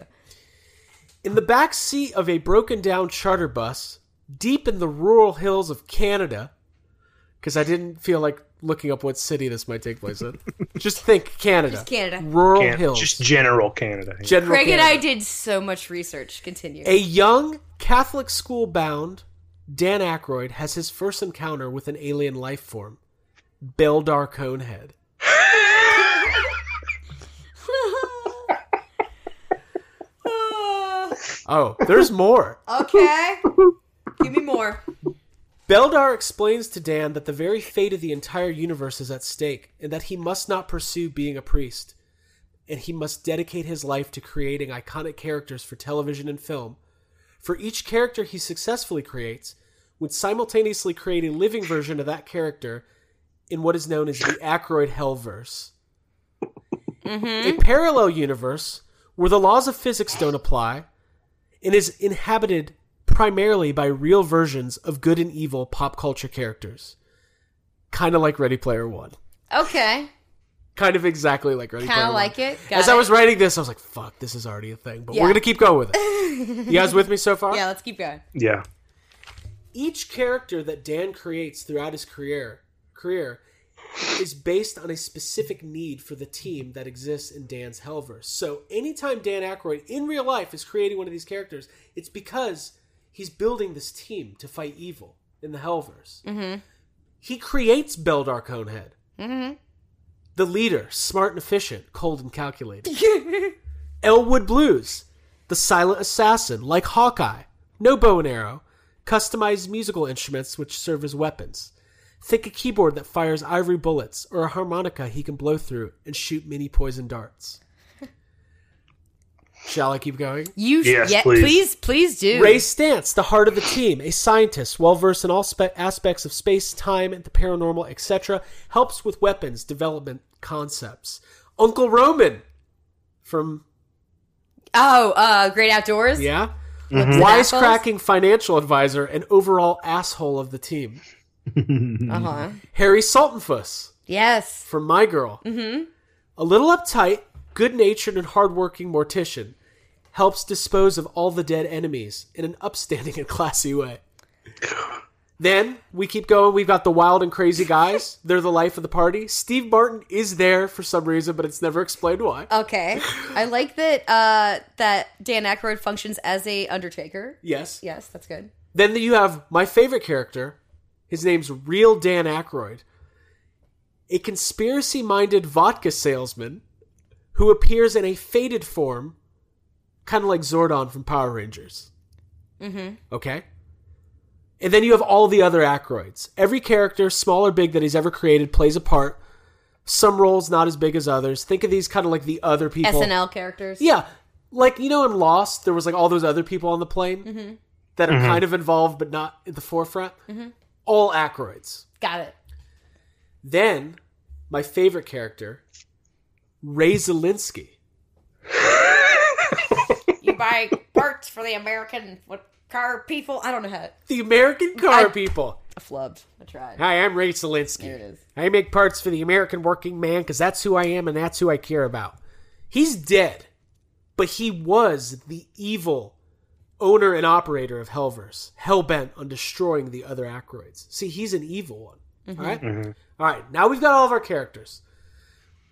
In the back seat of a broken down charter bus, deep in the rural hills of Canada, because I didn't feel like looking up what city this might take place in. Just think Canada. Just Canada. Rural Can- hills. Just general Canada. General Craig and I did so much research. Continue. A young Catholic school bound Dan Aykroyd has his first encounter with an alien life form, Beldar Conehead. Oh, there's more. okay. Give me more. Beldar explains to Dan that the very fate of the entire universe is at stake, and that he must not pursue being a priest, and he must dedicate his life to creating iconic characters for television and film. For each character he successfully creates, would simultaneously create a living version of that character in what is known as the Aykroyd Hellverse. Mm-hmm. A parallel universe where the laws of physics don't apply and is inhabited primarily by real versions of good and evil pop culture characters. Kind of like Ready Player One. Okay. Kind of exactly like Ready Kinda Player One. like it. Got As I it. was writing this, I was like, fuck, this is already a thing. But Yeah. we're going to keep going with it. you guys with me so far? Yeah, let's keep going. Yeah. each character that Dan creates throughout his career career is based on a specific need for the team that exists in Dan's Hellverse. So anytime Dan Aykroyd in real life is creating one of these characters, it's because he's building this team to fight evil in the Hellverse. Mm-hmm. He creates Beldar Conehead. Mm-hmm. The leader, smart and efficient, cold and calculated. Elwood Blues, the silent assassin, like Hawkeye. No bow and arrow. Customized musical instruments which serve as weapons. Think a keyboard that fires ivory bullets, or a harmonica he can blow through and shoot mini poison darts. Shall I keep going? You sh- Yes, yeah, please. please, please do. Ray Stantz, the heart of the team, a scientist well versed in all spe- aspects of space, time, and the paranormal, etc., helps with weapons development concepts. Uncle Roman from Oh, uh, Great Outdoors. yeah, Apples? wisecracking financial advisor and overall asshole of the team. Uh huh. Harry Sultenfuss Yes. from My Girl. Mm-hmm. A little uptight, good natured, and hardworking mortician helps dispose of all the dead enemies in an upstanding and classy way. Then we keep going. We've got the wild and crazy guys. They're the life of the party. Steve Martin is there for some reason, but it's never explained why. Okay. I like that. Uh, that Dan Aykroyd functions as a Undertaker. Yes. Yes, that's good. Then you have my favorite character. His name's Real Dan Aykroyd, a conspiracy minded vodka salesman who appears in a faded form, kind of like Zordon from Power Rangers. Mm-hmm. Okay? And then you have all the other Aykroyds. Every character, small or big, that he's ever created plays a part. Some roles not as big as others. Think of these kind of like the other people. SNL characters. Yeah, like you know, in Lost, there was like all those other people on the plane mm-hmm. that are mm-hmm. kind of involved but not at the forefront. Mm-hmm. All Aykroyds. Got it. Then, my favorite character, Ray Zalinsky. You buy parts for the American car people. I don't know how. To, The American car I- people. I flubbed. I tried. Hi, I'm Ray Zalinsky. There it is. I make parts for the American working man because that's who I am and that's who I care about. He's dead, but he was the evil owner and operator of Hellverse, hell bent on destroying the other Aykroyds. See, he's an evil one. All right? All right, now we've got all of our characters.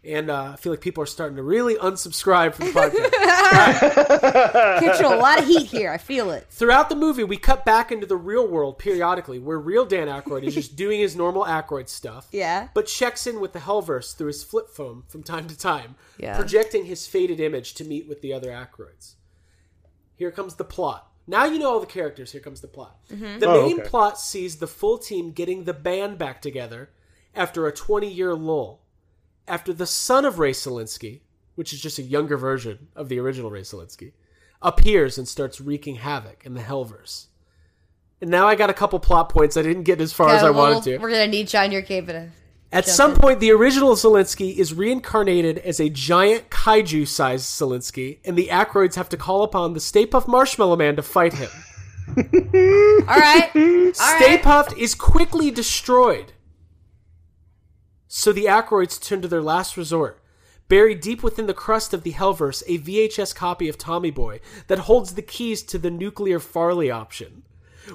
And uh, I feel like people are starting to really unsubscribe from the podcast. Catching a lot of heat here. I feel it. Throughout the movie, we cut back into the real world periodically, where real Dan Aykroyd is just doing his normal Aykroyd stuff. Yeah. But checks in with the Hellverse through his flip phone from time to time, Yeah. projecting his faded image to meet with the other Aykroyds. Here comes the plot. Now you know all the characters. Here comes the plot. Mm-hmm. The Oh, main okay. plot sees the full team getting the band back together after a 20 year lull. After the son of Ray Zalinsky, which is just a younger version of the original Ray Zalinsky, appears and starts wreaking havoc in the Hellverse. And now I got a couple plot points I didn't get as far as I I a wanted to. We're gonna need John your cave to. At jump some in. point, the original Zalinsky is reincarnated as a giant kaiju sized Zalinsky, and the Aykroyds have to call upon the Stay Puft Marshmallow Man to fight him. All right. All Stay right. Puffed is quickly destroyed. So the Aykroyds turn to their last resort. Buried deep within the crust of the Hellverse, a VHS copy of Tommy Boy that holds the keys to the nuclear Farley option.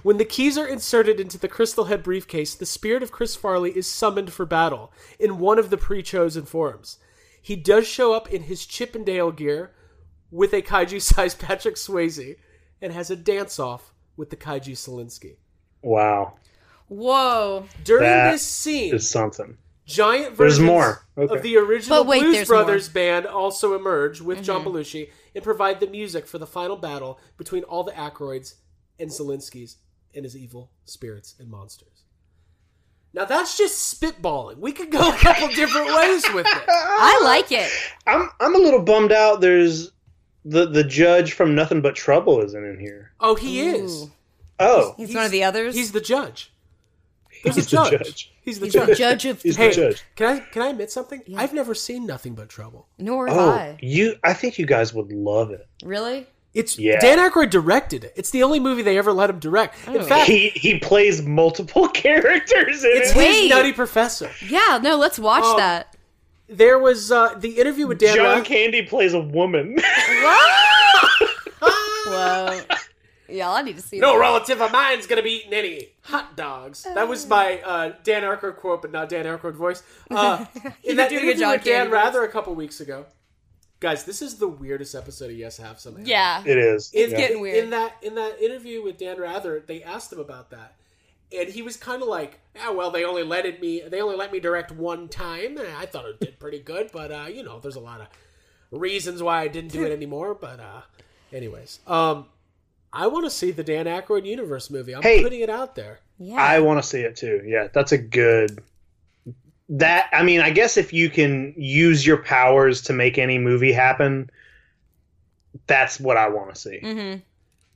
When the keys are inserted into the Crystal Head briefcase, the spirit of Chris Farley is summoned for battle in one of the pre chosen forms. He does show up in his Chippendale gear with a kaiju sized Patrick Swayze and has a dance off with the kaiju Zalinsky. Wow, Whoa. During That this scene, is something. giant There's more. Okay. of the original But wait, Blues there's Brothers band also emerge with John Mm-hmm. Belushi and provide the music for the final battle between all the Aykroyds and Zalinsky's and his evil spirits and monsters. Now that's just spitballing. We could go a couple different ways with it. I like it. I'm I'm a little bummed out. There's the the judge from Nothing But Trouble isn't in here. Oh, he is. Oh, He's, one of the others. He's the judge. There's He's a the judge. judge. He's the He's judge. the judge of he's Hey, the judge. can I can I admit something? I've never seen nothing but trouble. Nor have Oh, I. you! I think you guys would love it. Really? It's Yeah. Dan Aykroyd directed it. It's the only movie they ever let him direct. In Oh. fact, He he plays multiple characters in it's it. his Wait. Nutty Professor. Yeah. No. Let's watch Oh, that. There was uh, the interview with Dan. John Rath- Candy plays a woman. Whoa. Yeah, I need to see no that. relative of mine's gonna be eating any hot dogs. That was my uh, Dan Aykroyd quote, but not Dan Aykroyd voice. Uh, in that interview with Dan Candy voice. Rather a couple weeks ago, guys, this is the weirdest episode of Yes Have Some. ever. Yeah. it is. In, getting weird. In that in that interview with Dan Rather, they asked him about that, and he was kind of like, "Yeah, well, they only let me they only let me direct one time. and I thought it did pretty good, but uh, you know, there's a lot of reasons why I didn't do it anymore. But uh, anyways, um, I want to see the Dan Aykroyd universe movie. I'm Hey. putting it out there. Yeah. I want to see it too. Yeah, that's a good. That I mean, I guess if you can use your powers to make any movie happen, that's what I want to see. mm-hmm.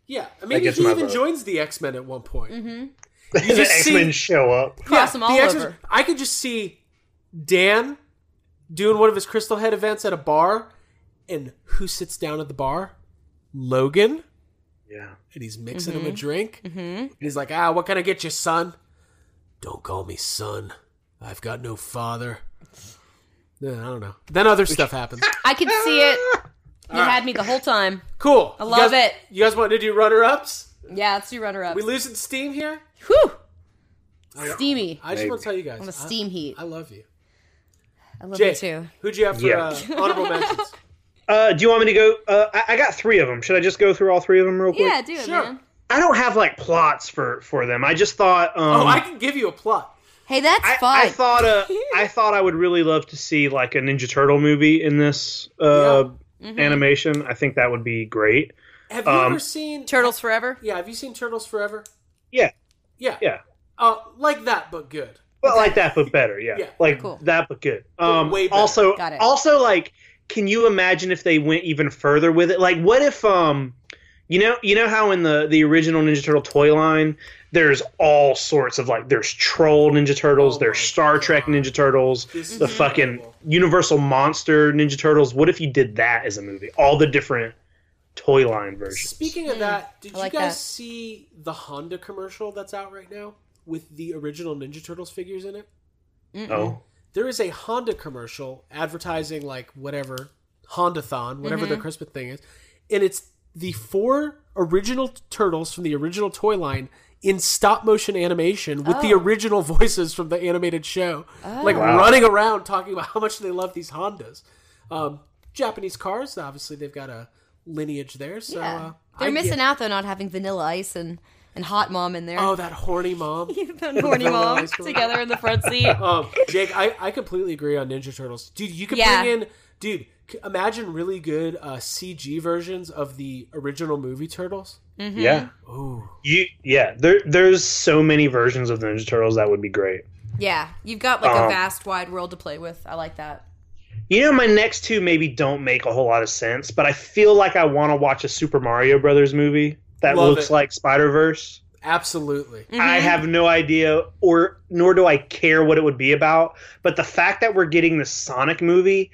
Yeah, I mean, he even vote. joins the X Men at one point. Mm-hmm. the just X Men show up. Cross them all the over. I could just see Dan doing one of his Crystal Head events at a bar, and who sits down at the bar? Logan, Yeah. and he's mixing Mm-hmm. him a drink. Mm-hmm. And he's like, "Ah, what can I get you, son? Don't call me son. I've got no father." Yeah, I don't know. Then other stuff happens. I could see it. You had me the whole time. Cool. I You love guys- it. You guys want to do runner ups? Yeah, let's do runner ups. We losing steam here? Whew. Steamy. I just Maybe. want to tell you guys. On the I- steam heat. I love you. I love Jay, you too. who'd you have for Yeah. uh, honorable mentions? Uh, do you want me to go? Uh, I, I got three of them. Should I just go through all three of them real quick? Yeah, do it, Sure. man. I don't have like plots for for them. I just thought. Um, oh, I can give you a plot. Hey, that's I, fine. I thought uh, I thought I would really love to see like a Ninja Turtle movie in this uh, Mm-hmm. animation. I think that would be great. Have you Um, ever seen Turtles Forever. Yeah, have you seen Turtles Forever? Yeah, Yeah. yeah, Uh, like that, but good. but like that, but better. Yeah, Yeah, like cool. that, but good. Um, way better. also, Got it. also like, can you imagine if they went even further with it? Like, what if um, you know, you know how in the the original Ninja Turtle toy line. There's all sorts of like there's troll Ninja Turtles, Oh there's my Star Trek Ninja Turtles, This the fucking incredible. Universal Monster Ninja Turtles. What if you did that as a movie? All the different toy line versions. Speaking of that, did like you guys that. see the Honda commercial that's out right now with the original Ninja Turtles figures in it? Oh, There is a Honda commercial advertising like whatever Hondathon, whatever Mm-hmm. the Christmas thing is, and it's the four original turtles from the original toy line in stop motion animation with the Oh. original voices from the animated show, like Wow. running around talking about how much they love these Hondas. Um, Japanese cars, obviously they've got a lineage there, so Yeah. uh, They're I missing get- out though, not having Vanilla Ice and and Hot Mom in there. Oh, that horny mom. the horny mom together in the front seat. um, Jake, I, I completely agree on Ninja Turtles, dude. You could Yeah. bring in, dude. C- Imagine really good uh, CG versions of the original movie Turtles. Mm-hmm. yeah. Ooh, You yeah. There there's so many versions of the Ninja Turtles that would be great. Yeah, you've got like a Um, vast, wide world to play with. I like that. You know, my next two maybe don't make a whole lot of sense, but I feel like I want to watch a Super Mario Brothers movie that Love looks it. like Spider Verse. absolutely. Mm-hmm. I have no idea, or nor do I care what it would be about. But the fact that we're getting the Sonic movie,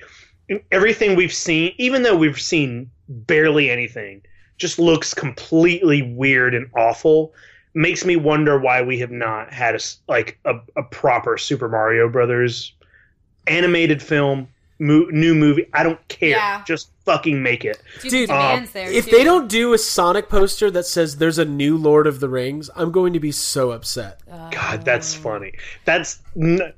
everything we've seen, even though we've seen barely anything, just looks completely weird and awful. Makes me wonder why we have not had a s- like a, a proper Super Mario Brothers animated film, mo- new movie. I don't care. Yeah. Just fucking make it. Dude, um, demands there, if too. they don't do a Sonic poster that says there's a new Lord of the Rings, I'm going to be so upset. Oh. God, that's funny. That's,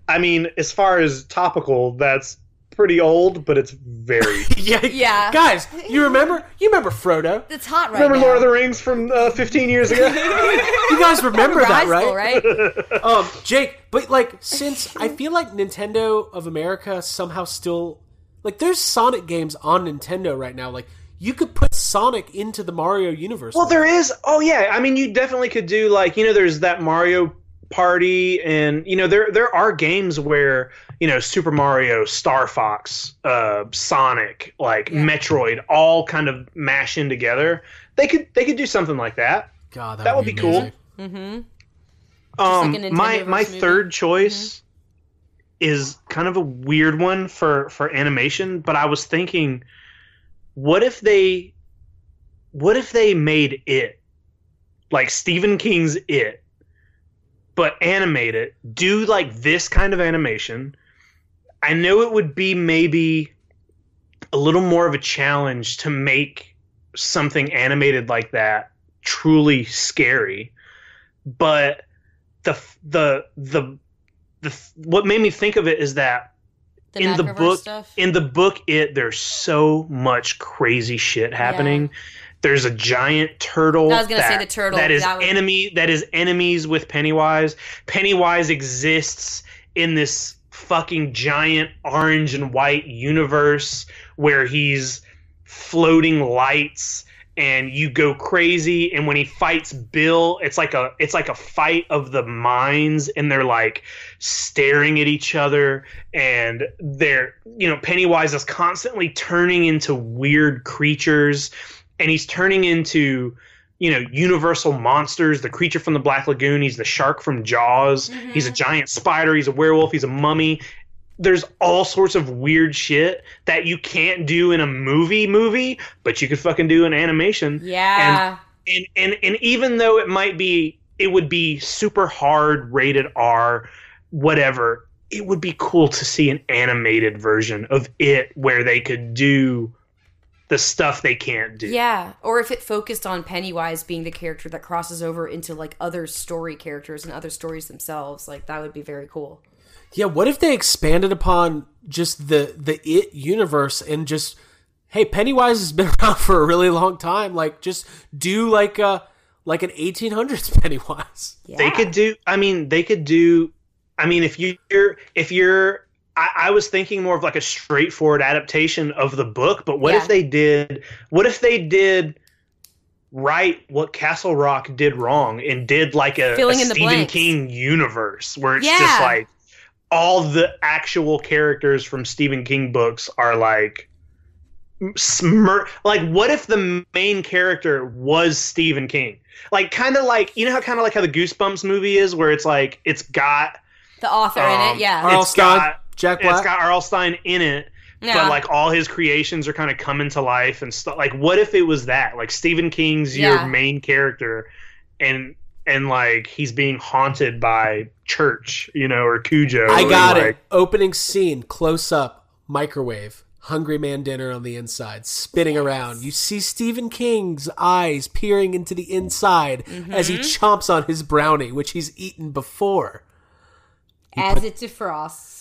I mean, as far as topical, that's pretty old, but it's very. yeah, Yeah. Guys, you remember? You remember Frodo? It's hot right Remember now. Lord of the Rings from uh, 15 years ago? You guys remember that, High school, right? right? Um, Jake, but like since I feel like Nintendo of America somehow still like there's Sonic games on Nintendo right now. Like you could put Sonic into the Mario universe. Well, there is. Oh yeah, I mean, you definitely could do like you know, there's that Mario Party, and you know, there there are games where you know, Super Mario, Star Fox, uh, Sonic, like Metroid, all kind of mash in together. They could they could do something like that. God, that, That would be cool. Mm-hmm. Um, like my my movie. third choice is kind of a weird one for for animation, but I was thinking, what if they, what if they made it like Stephen King's It, but animate it, do like this kind of animation. I know it would be maybe a little more of a challenge to make something animated like that truly scary, but the the the the what made me think of it is that The in the book stuff. in the book it there's so much crazy shit happening there's a giant turtle I was gonna say the turtle, that is that enemy that is enemies with pennywise. Pennywise exists in this fucking giant orange and white universe where he's floating lights and you go crazy. And when he fights bill it's like a it's like a fight of the minds and they're like staring at each other and they're you know pennywise is constantly turning into weird creatures and he's turning into you know universal monsters. The creature from the black lagoon he's the shark from jaws. Mm-hmm. He's a giant spider. He's a werewolf. He's a mummy. There's all sorts of weird shit that you can't do in a movie movie but you could fucking do in animation. Yeah. and and and even though it might be it would be super hard rated R whatever it would be cool to see an animated version of it where they could do the stuff they can't do Yeah, or if it focused on Pennywise being the character that crosses over into like other story characters and other stories themselves, like that would be very cool. Yeah, what if they expanded upon just the the it universe and just hey, Pennywise has been around for a really long time. Like just do like a like an 1800s Pennywise. they could do i mean they could do i mean if you're if you're I, I was thinking more of like a straightforward adaptation of the book but what Yeah. if they did what if they did right what castle rock did wrong and did like a, a Filling in the stephen king universe where it's Yeah. just like all the actual characters from stephen king books are like smir- like what if the main character was Stephen King? Like kind of like you know how kind of like how the Goosebumps movie is where it's like it's got The author in um, it, yeah. R.L. it's Stine, got Jack it's Black. got R.L. Stine in it. Yeah. But like all his creations are kind of coming to life and stuff. Like, what if it was that? Like Stephen King's Yeah. your main character, and and like he's being haunted by Church, you know, or Cujo. I and, got like, it. Opening scene, close up, microwave, hungry man dinner on the inside, spinning around. You see Stephen King's eyes peering into the inside as he mm-hmm. chomps on his brownie, which he's eaten before. As it defrosts.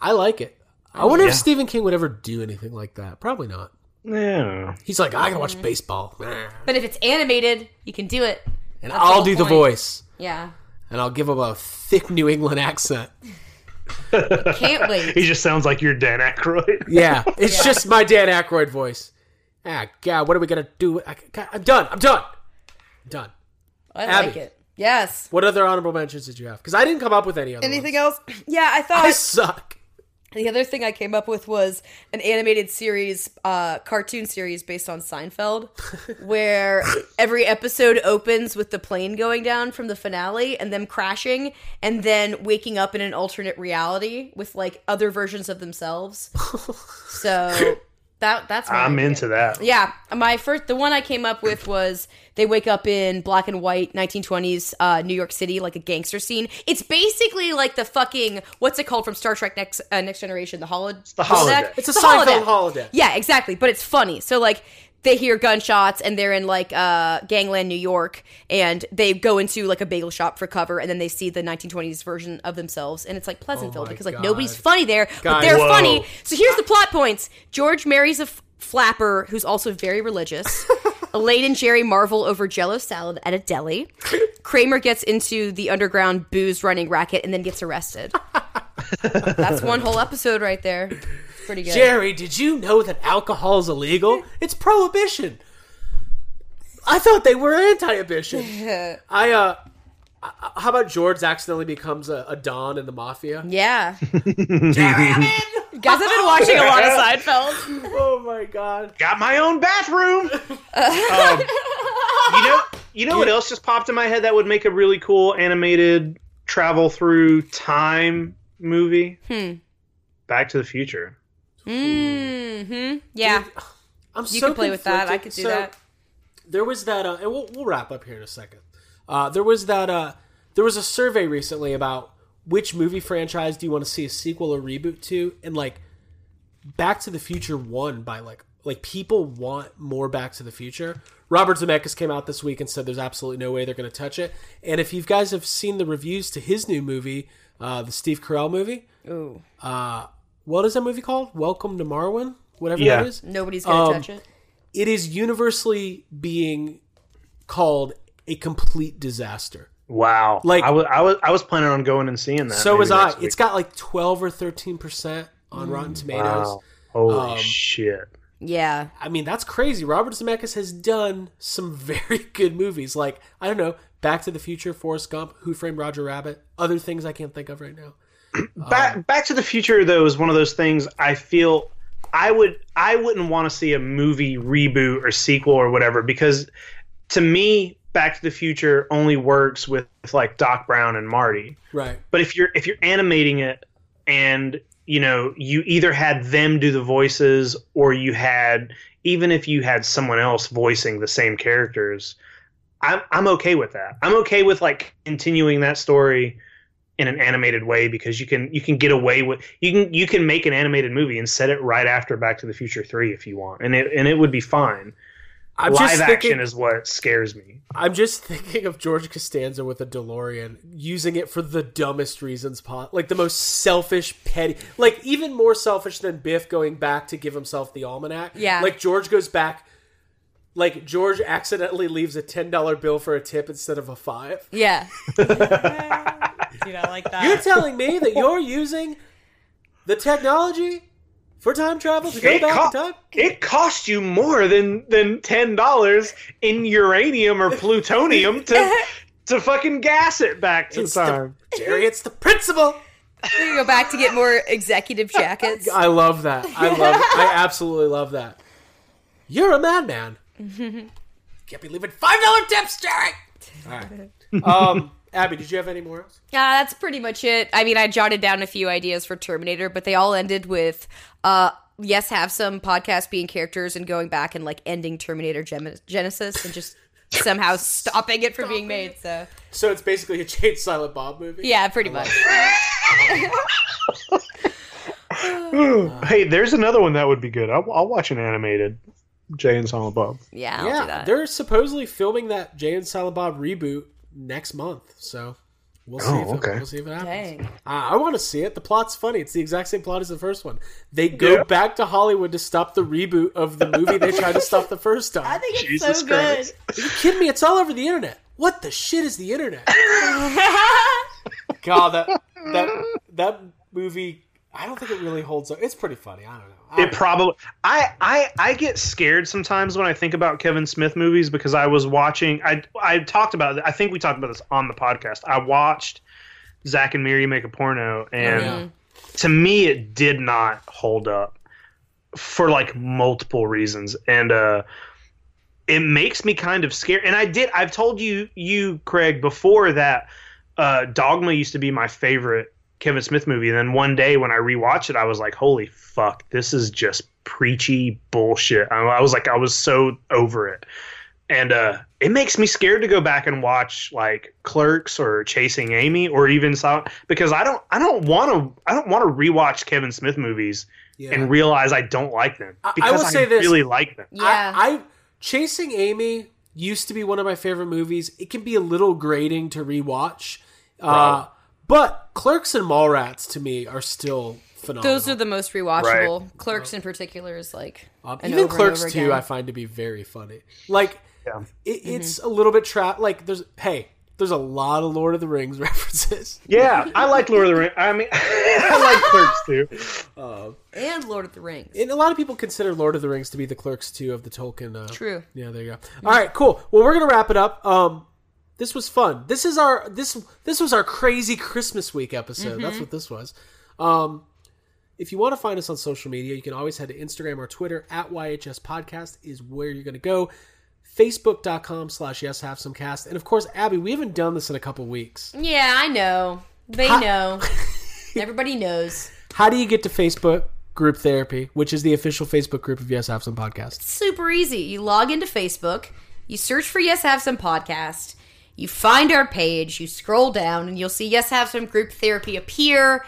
I like it. I wonder Yeah. if Stephen King would ever do anything like that. Probably not. Yeah. He's like, I gotta watch baseball. But if it's animated, you can do it. And That's I'll whole do the voice. Yeah. And I'll give him a thick New England accent. Can't wait. He just sounds like your Dan Aykroyd. Yeah, it's just my Dan Aykroyd voice. Ah, God, what are we gonna do? I, am done. I'm done. I'm done. I Abby. like it. Yes. What other honorable mentions did you have? Because I didn't come up with any other. Anything ones. else? Yeah, I thought I suck. The other thing I came up with was an animated series, uh, cartoon series based on Seinfeld, where every episode opens with the plane going down from the finale and them crashing, and then waking up in an alternate reality with like other versions of themselves. So That that's my I'm idea. into that. Yeah, my first, the one I came up with was they wake up in black and white 1920s uh, New York City, like a gangster scene. It's basically like the fucking what's it called from Star Trek Next uh, Next Generation, the holodeck. the holodeck. It's a the Seinfeld holodeck. Yeah, exactly. But it's funny. So like they hear gunshots and they're in like uh, Gangland, New York, and they go into like a bagel shop for cover, and then they see the 1920s version of themselves, and it's like Pleasantville Oh because like God. nobody's funny there, but they're Whoa. funny. So here's the plot points: George marries a f- flapper who's also very religious. Elaine and Jerry marvel over Jello salad at a deli. Kramer gets into the underground booze running racket and then gets arrested. That's one whole episode right there. Pretty good. Jerry, did you know that alcohol is illegal? It's prohibition. I thought they were anti-abition. I uh, how about George accidentally becomes a, a don in the mafia? Yeah. Guys, I'm in. You guys have been watching a lot of Seinfeld. Oh my god. Got my own bathroom. um, you know, you know what else just popped in my head that would make a really cool animated travel through time movie? Hmm. Back to the Future. Mm-hmm. Yeah. I'm You so could play with that. I could do So, that. There was that, uh, and we'll, we'll wrap up here in a second. Uh, there was that. Uh, there was a survey recently about which movie franchise do you want to see a sequel or reboot to, and like Back to the Future won by like like people want more Back to the Future. Robert Zemeckis came out this week and said there's absolutely no way they're going to touch it. And if you guys have seen the reviews to his new movie, uh, the Steve Carell movie, Ooh. uh, what is that movie called? Welcome to Marwen, whatever Yeah. that is. Nobody's gonna Um, touch it. It is universally being called a complete disaster. Wow. Like- I was, I was, I was planning on going and seeing that. so was I. week. It's got like twelve or thirteen percent on Rotten Tomatoes. Wow. Holy Um, shit. Yeah. I mean, that's crazy. Robert Zemeckis has done some very good movies. Like I don't know, Back to the Future, Forrest Gump, Who Framed Roger Rabbit, other things I can't think of right now. Um, Back Back to the Future though is one of those things I feel I would I wouldn't want to see a movie reboot or sequel or whatever because to me Back to the Future only works with, like Doc Brown and Marty. Right. But if you're if you're animating it and you know you either had them do the voices or you had even if you had someone else voicing the same characters, I'm I'm okay with that. I'm okay with like continuing that story in an animated way because you can you can get away with you can you can make an animated movie and set it right after Back to the Future three if you want and it and it would be fine. I'm Live just action thinking, is what scares me. I'm just thinking of George Costanza with a DeLorean, using it for the dumbest reasons, pot like the most selfish, petty, like even more selfish than Biff going back to give himself the almanac. Yeah. like George goes back, like George accidentally leaves a ten dollar bill for a tip instead of a five. Yeah. Dude, I like that. You're telling me that you're using the technology for time travel to go It, back co- in time? it cost you more than than ten dollars in uranium or plutonium to to fucking gas it back to It's time. the, Jerry, it's the principle. You go back to get more executive jackets. I love that. I love. I absolutely love that. You're a madman. Can't be leaving five dollar tips, Jerry. All right. Um, Abby, did you have any more? Else? Yeah, that's pretty much it. I mean, I jotted down a few ideas for Terminator, but they all ended with, uh, yes, have some podcast being characters and going back and like ending Terminator Gem- Genisys and just somehow stopping it from being made. So So it's basically a Jade Silent Bob movie. yeah, pretty much. hey, there's another one that would be good. I'll, I'll watch an animated Jay and Silent Bob. Yeah, I'll do yeah. that. They're supposedly filming that Jay and Silent Bob reboot next month. So we'll see. Oh, if it. We'll see if it happens. Dang. Uh, I want to see it. The plot's funny. It's the exact same plot as the first one. They go Yeah. back to Hollywood to stop the reboot of the movie they tried to stop the first time. I think it's Jesus so good. Are you kidding me? It's all over the internet. What the shit is the internet? God, that that that movie. I don't think it really holds up. It's pretty funny. I don't know. I It don't know. probably I, I I get scared sometimes when I think about Kevin Smith movies because I was watching I I talked about I think we talked about this on the podcast. I watched Zack and Miri make a porno and yeah. to me it did not hold up for like multiple reasons and uh it makes me kind of scared and I did I've told you you Craig before that uh Dogma used to be my favorite Kevin Smith movie and then one day when I rewatched it I was like holy fuck this is just preachy bullshit. I, I was like, I was so over it, and uh, it makes me scared to go back and watch like Clerks or Chasing Amy or even Silent because I don't, I don't want to, I don't want to rewatch Kevin Smith movies Yeah. and realize I don't like them I- I because will say this. really like them. Yeah. I, I Chasing Amy used to be one of my favorite movies. It can be a little grating to rewatch, uh, Right. But Clerks and Mallrats to me are still phenomenal. Those are the most rewatchable. Clerks in particular is like Um, an even over and Clerks over two, again. I find to be very funny. Like Yeah. it, it's a little bit trap. Like there's hey, there's a lot of Lord of the Rings references. Yeah, I like Lord of the Rings. I mean, I like Clerks too. and Lord of the Rings. And a lot of people consider Lord of the Rings to be the Clerks too of the Tolkien. Uh, True. Yeah, there you go. All right, cool. Well, we're gonna wrap it up. Um, this was fun. This is our this this was our crazy Christmas week episode. That's what this was. Um, if you want to find us on social media, you can always head to Instagram or Twitter at YHS Podcast is where you're gonna go. Facebook.com slash yes have some cast. And of course, Abby, we haven't done this in a couple weeks. Yeah, I know. They Ha- know. Everybody knows. How do you get to Facebook group therapy, which is the official Facebook group of Yes Have Some Podcast? Super easy. You log into Facebook, you search for Yes Have Some Podcast, you find our page, you scroll down, and you'll see Yes Have Some Group Therapy appear.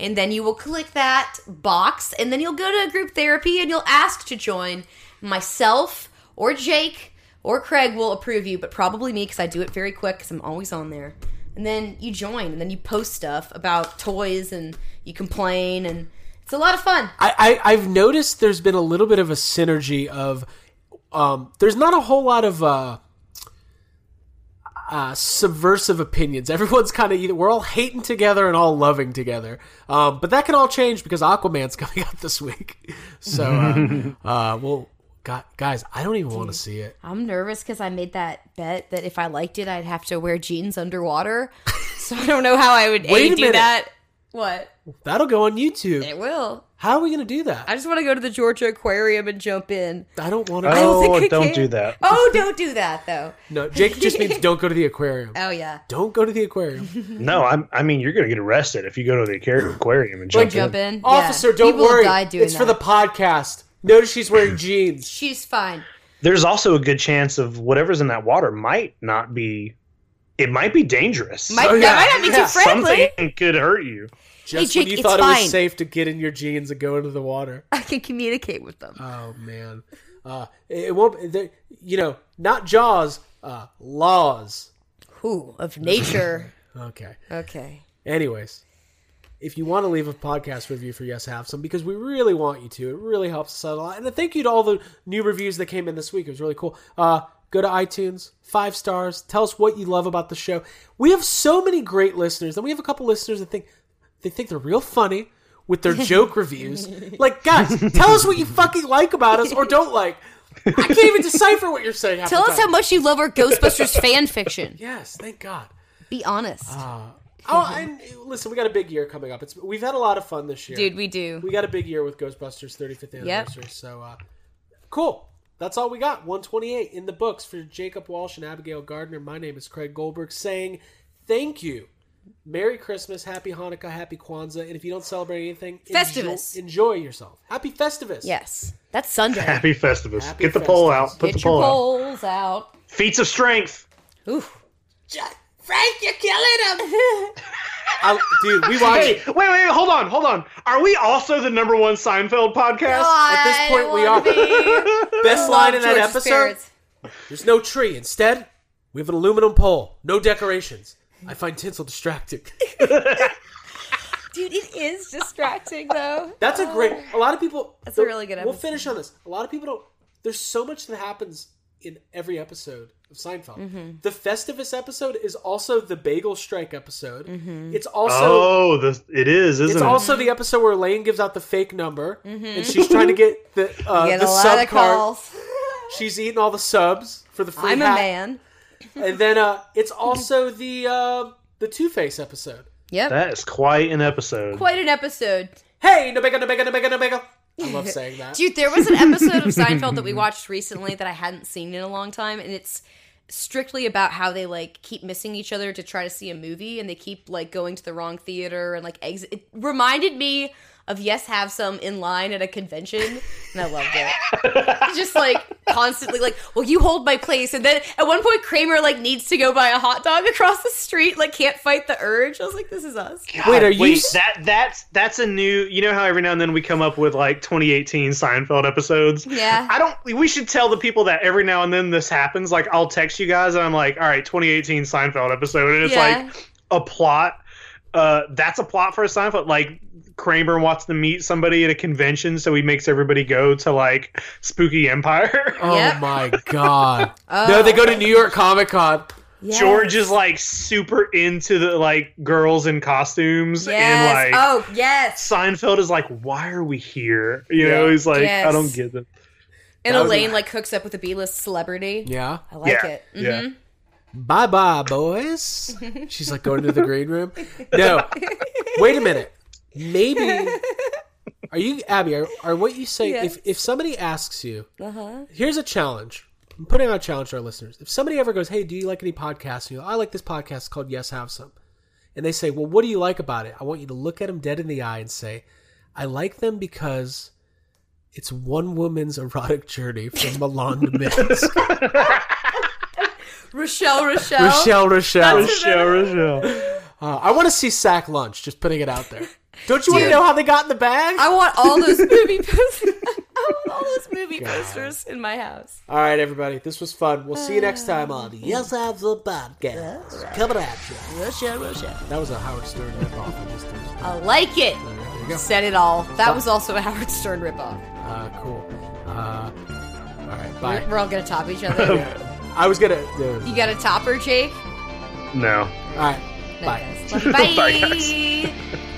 And then you will click that box, and then you'll go to group therapy and you'll ask to join. Myself or Jake or Craig will approve you, but probably me because I do it very quick because I'm always on there. And then you join, and then you post stuff about toys, and you complain, and it's a lot of fun. I, I I've noticed there's been a little bit of a synergy of um there's not a whole lot of uh uh, subversive opinions. Everyone's kind of either we're all hating together and all loving together. Um, but that can all change because Aquaman's coming out this week. So, uh, uh, well, gu- guys, I don't even want to see it. I'm nervous because I made that bet that if I liked it, I'd have to wear jeans underwater. so I don't know how I would Wait a do minute. that. What? That'll go on YouTube. It will. How are we going to do that? I just want to go to the Georgia Aquarium and jump in. I don't want to. I don't oh, think I don't do that. Oh, don't do that though. No, Jake just means don't go to the aquarium. Oh yeah. Don't go to the aquarium. No, I'm, I mean you're going to get arrested if you go to the aquarium and jump, jump in. in. Officer, Yeah. don't People worry. Die doing It's for the podcast. Notice she's wearing jeans. She's fine. There's also a good chance of whatever's in that water might not be. It might be dangerous. Might, Oh, yeah. That might not be Yeah. too friendly. Something could hurt you. Just Jake, when you thought it was safe to get in your jeans and go into the water. I can communicate with them. Oh man, uh, it, won't. The, you know, not Jaws. Uh, laws. Who of nature? Okay. okay. Anyways, if you want to leave a podcast review for Yes Have Some, because we really want you to, it really helps us out a lot. And thank you to all the new reviews that came in this week. It was really cool. Uh, go to iTunes, five stars. Tell us what you love about the show. We have so many great listeners, and we have a couple listeners that think they think they're real funny with their joke reviews. Like, guys, tell us what you fucking like about us or don't like. I can't even decipher what you're saying. half Tell us how much you love our Ghostbusters fan fiction. Yes, thank God. Be honest, Oh, and listen, we got a big year coming up. It's we've had a lot of fun this year, dude. We do. We got a big year with Ghostbusters 35th anniversary. So, uh, cool. That's all we got. 128 in the books for Jacob Walsh and Abigail Gardner. My name is Craig Goldberg saying thank you. Merry Christmas, Happy Hanukkah, Happy Kwanzaa, and if you don't celebrate anything, Festivus. Enjoy, enjoy yourself. Happy Festivus. Yes, that's Sunday. Happy Festivus. Happy Get the pole Festivus. out. Put Get the your pole out. poles out. Feats of strength. Ooh. Frank, you're killing him. I, dude, we watched. Hey, wait, wait, hold on, hold on. Are we also the number one Seinfeld podcast? At this point, we are. Best line in that episode. There's no tree. Instead, we have an aluminum pole. No decorations. I find tinsel distracting. Dude, it is distracting though. That's a great. A lot of people. That's a really good We'll finish on this. A lot of people don't. There's so much that happens in every episode of Seinfeld. Mm-hmm. The Festivus episode is also the Bagel Strike episode. Mm-hmm. It's also. oh, this, it is, isn't it? It's it? also the episode where Elaine gives out the fake number, and she's trying to get the uh, Mm-hmm. Get the a lot sub of card. calls. She's eating all the subs for the free I'm a man. And then uh, it's also the uh, the Two Face episode. Yep. that is quite an episode. Quite an episode. Hey, no bagel, no bagel, no bagel, no bagel. I love saying that. Dude, there was an episode of Seinfeld that we watched recently that I hadn't seen in a long time, and it's strictly about how they like keep missing each other to try to see a movie, and they keep like going to the wrong theater and like exit. It reminded me of Yes Have Some in line at a convention, and I loved it. just like constantly like, well, you hold my place, and then at one point Kramer like needs to go buy a hot dog across the street, like can't fight the urge. I was like, this is us. Wait, are you Wait, that that's that's a new. You know how every now and then we come up with like 2018 Seinfeld episodes. Yeah. I don't. We should tell the people that every now and then this happens. Like I'll text you guys and I'm like, all right, 2018 Seinfeld episode, and it's Yeah. like a plot. Uh, that's a plot for a Seinfeld. Like Kramer wants to meet somebody at a convention, so he makes everybody go to like Spooky Empire. Oh Yep. my god! Oh. No, they go to New York Comic Con. Yes. George is like super into the like girls in costumes Yes. and like oh yes. Seinfeld is like, why are we here? You know, he's like, Yes. I don't get it. And That would be- Elaine like hooks up with a B-list celebrity. Yeah. I like Yeah. it. Yeah. Mhm. Bye bye, boys. She's like going to the green room. No, wait a minute. Maybe are you Abby? Are, are what you say? Yes. If if somebody asks you, Uh-huh. here's a challenge. I'm putting out a challenge to our listeners. If somebody ever goes, "Hey, do you like any podcasts?" And you go, "I like this podcast called Yes Have Some," and they say, "Well, what do you like about it?" I want you to look at them dead in the eye and say, "I like them because." It's one woman's erotic journey from Milan to Minsk. Rochelle, Rochelle. Rochelle, Rochelle. Rochelle, Rochelle. Uh, I want to see Sack Lunch. Just putting it out there. Don't you want to know how they got in the bag? I want all those movie posters. I want all those movie posters in my house. All right, everybody. This was fun. We'll see you next time on the Yes Have Some podcast. Coming at you. Rochelle, Rochelle. That was a Howard Stern ripoff. I just. I like it. There you go. Said it all. That was also a Howard Stern ripoff. Uh, cool. Uh, all right. Bye. We're, we're all gonna top each other. I was gonna. Uh, you got a topper, Jake? No. all right. No, Bye. guys. Bye. Bye, guys.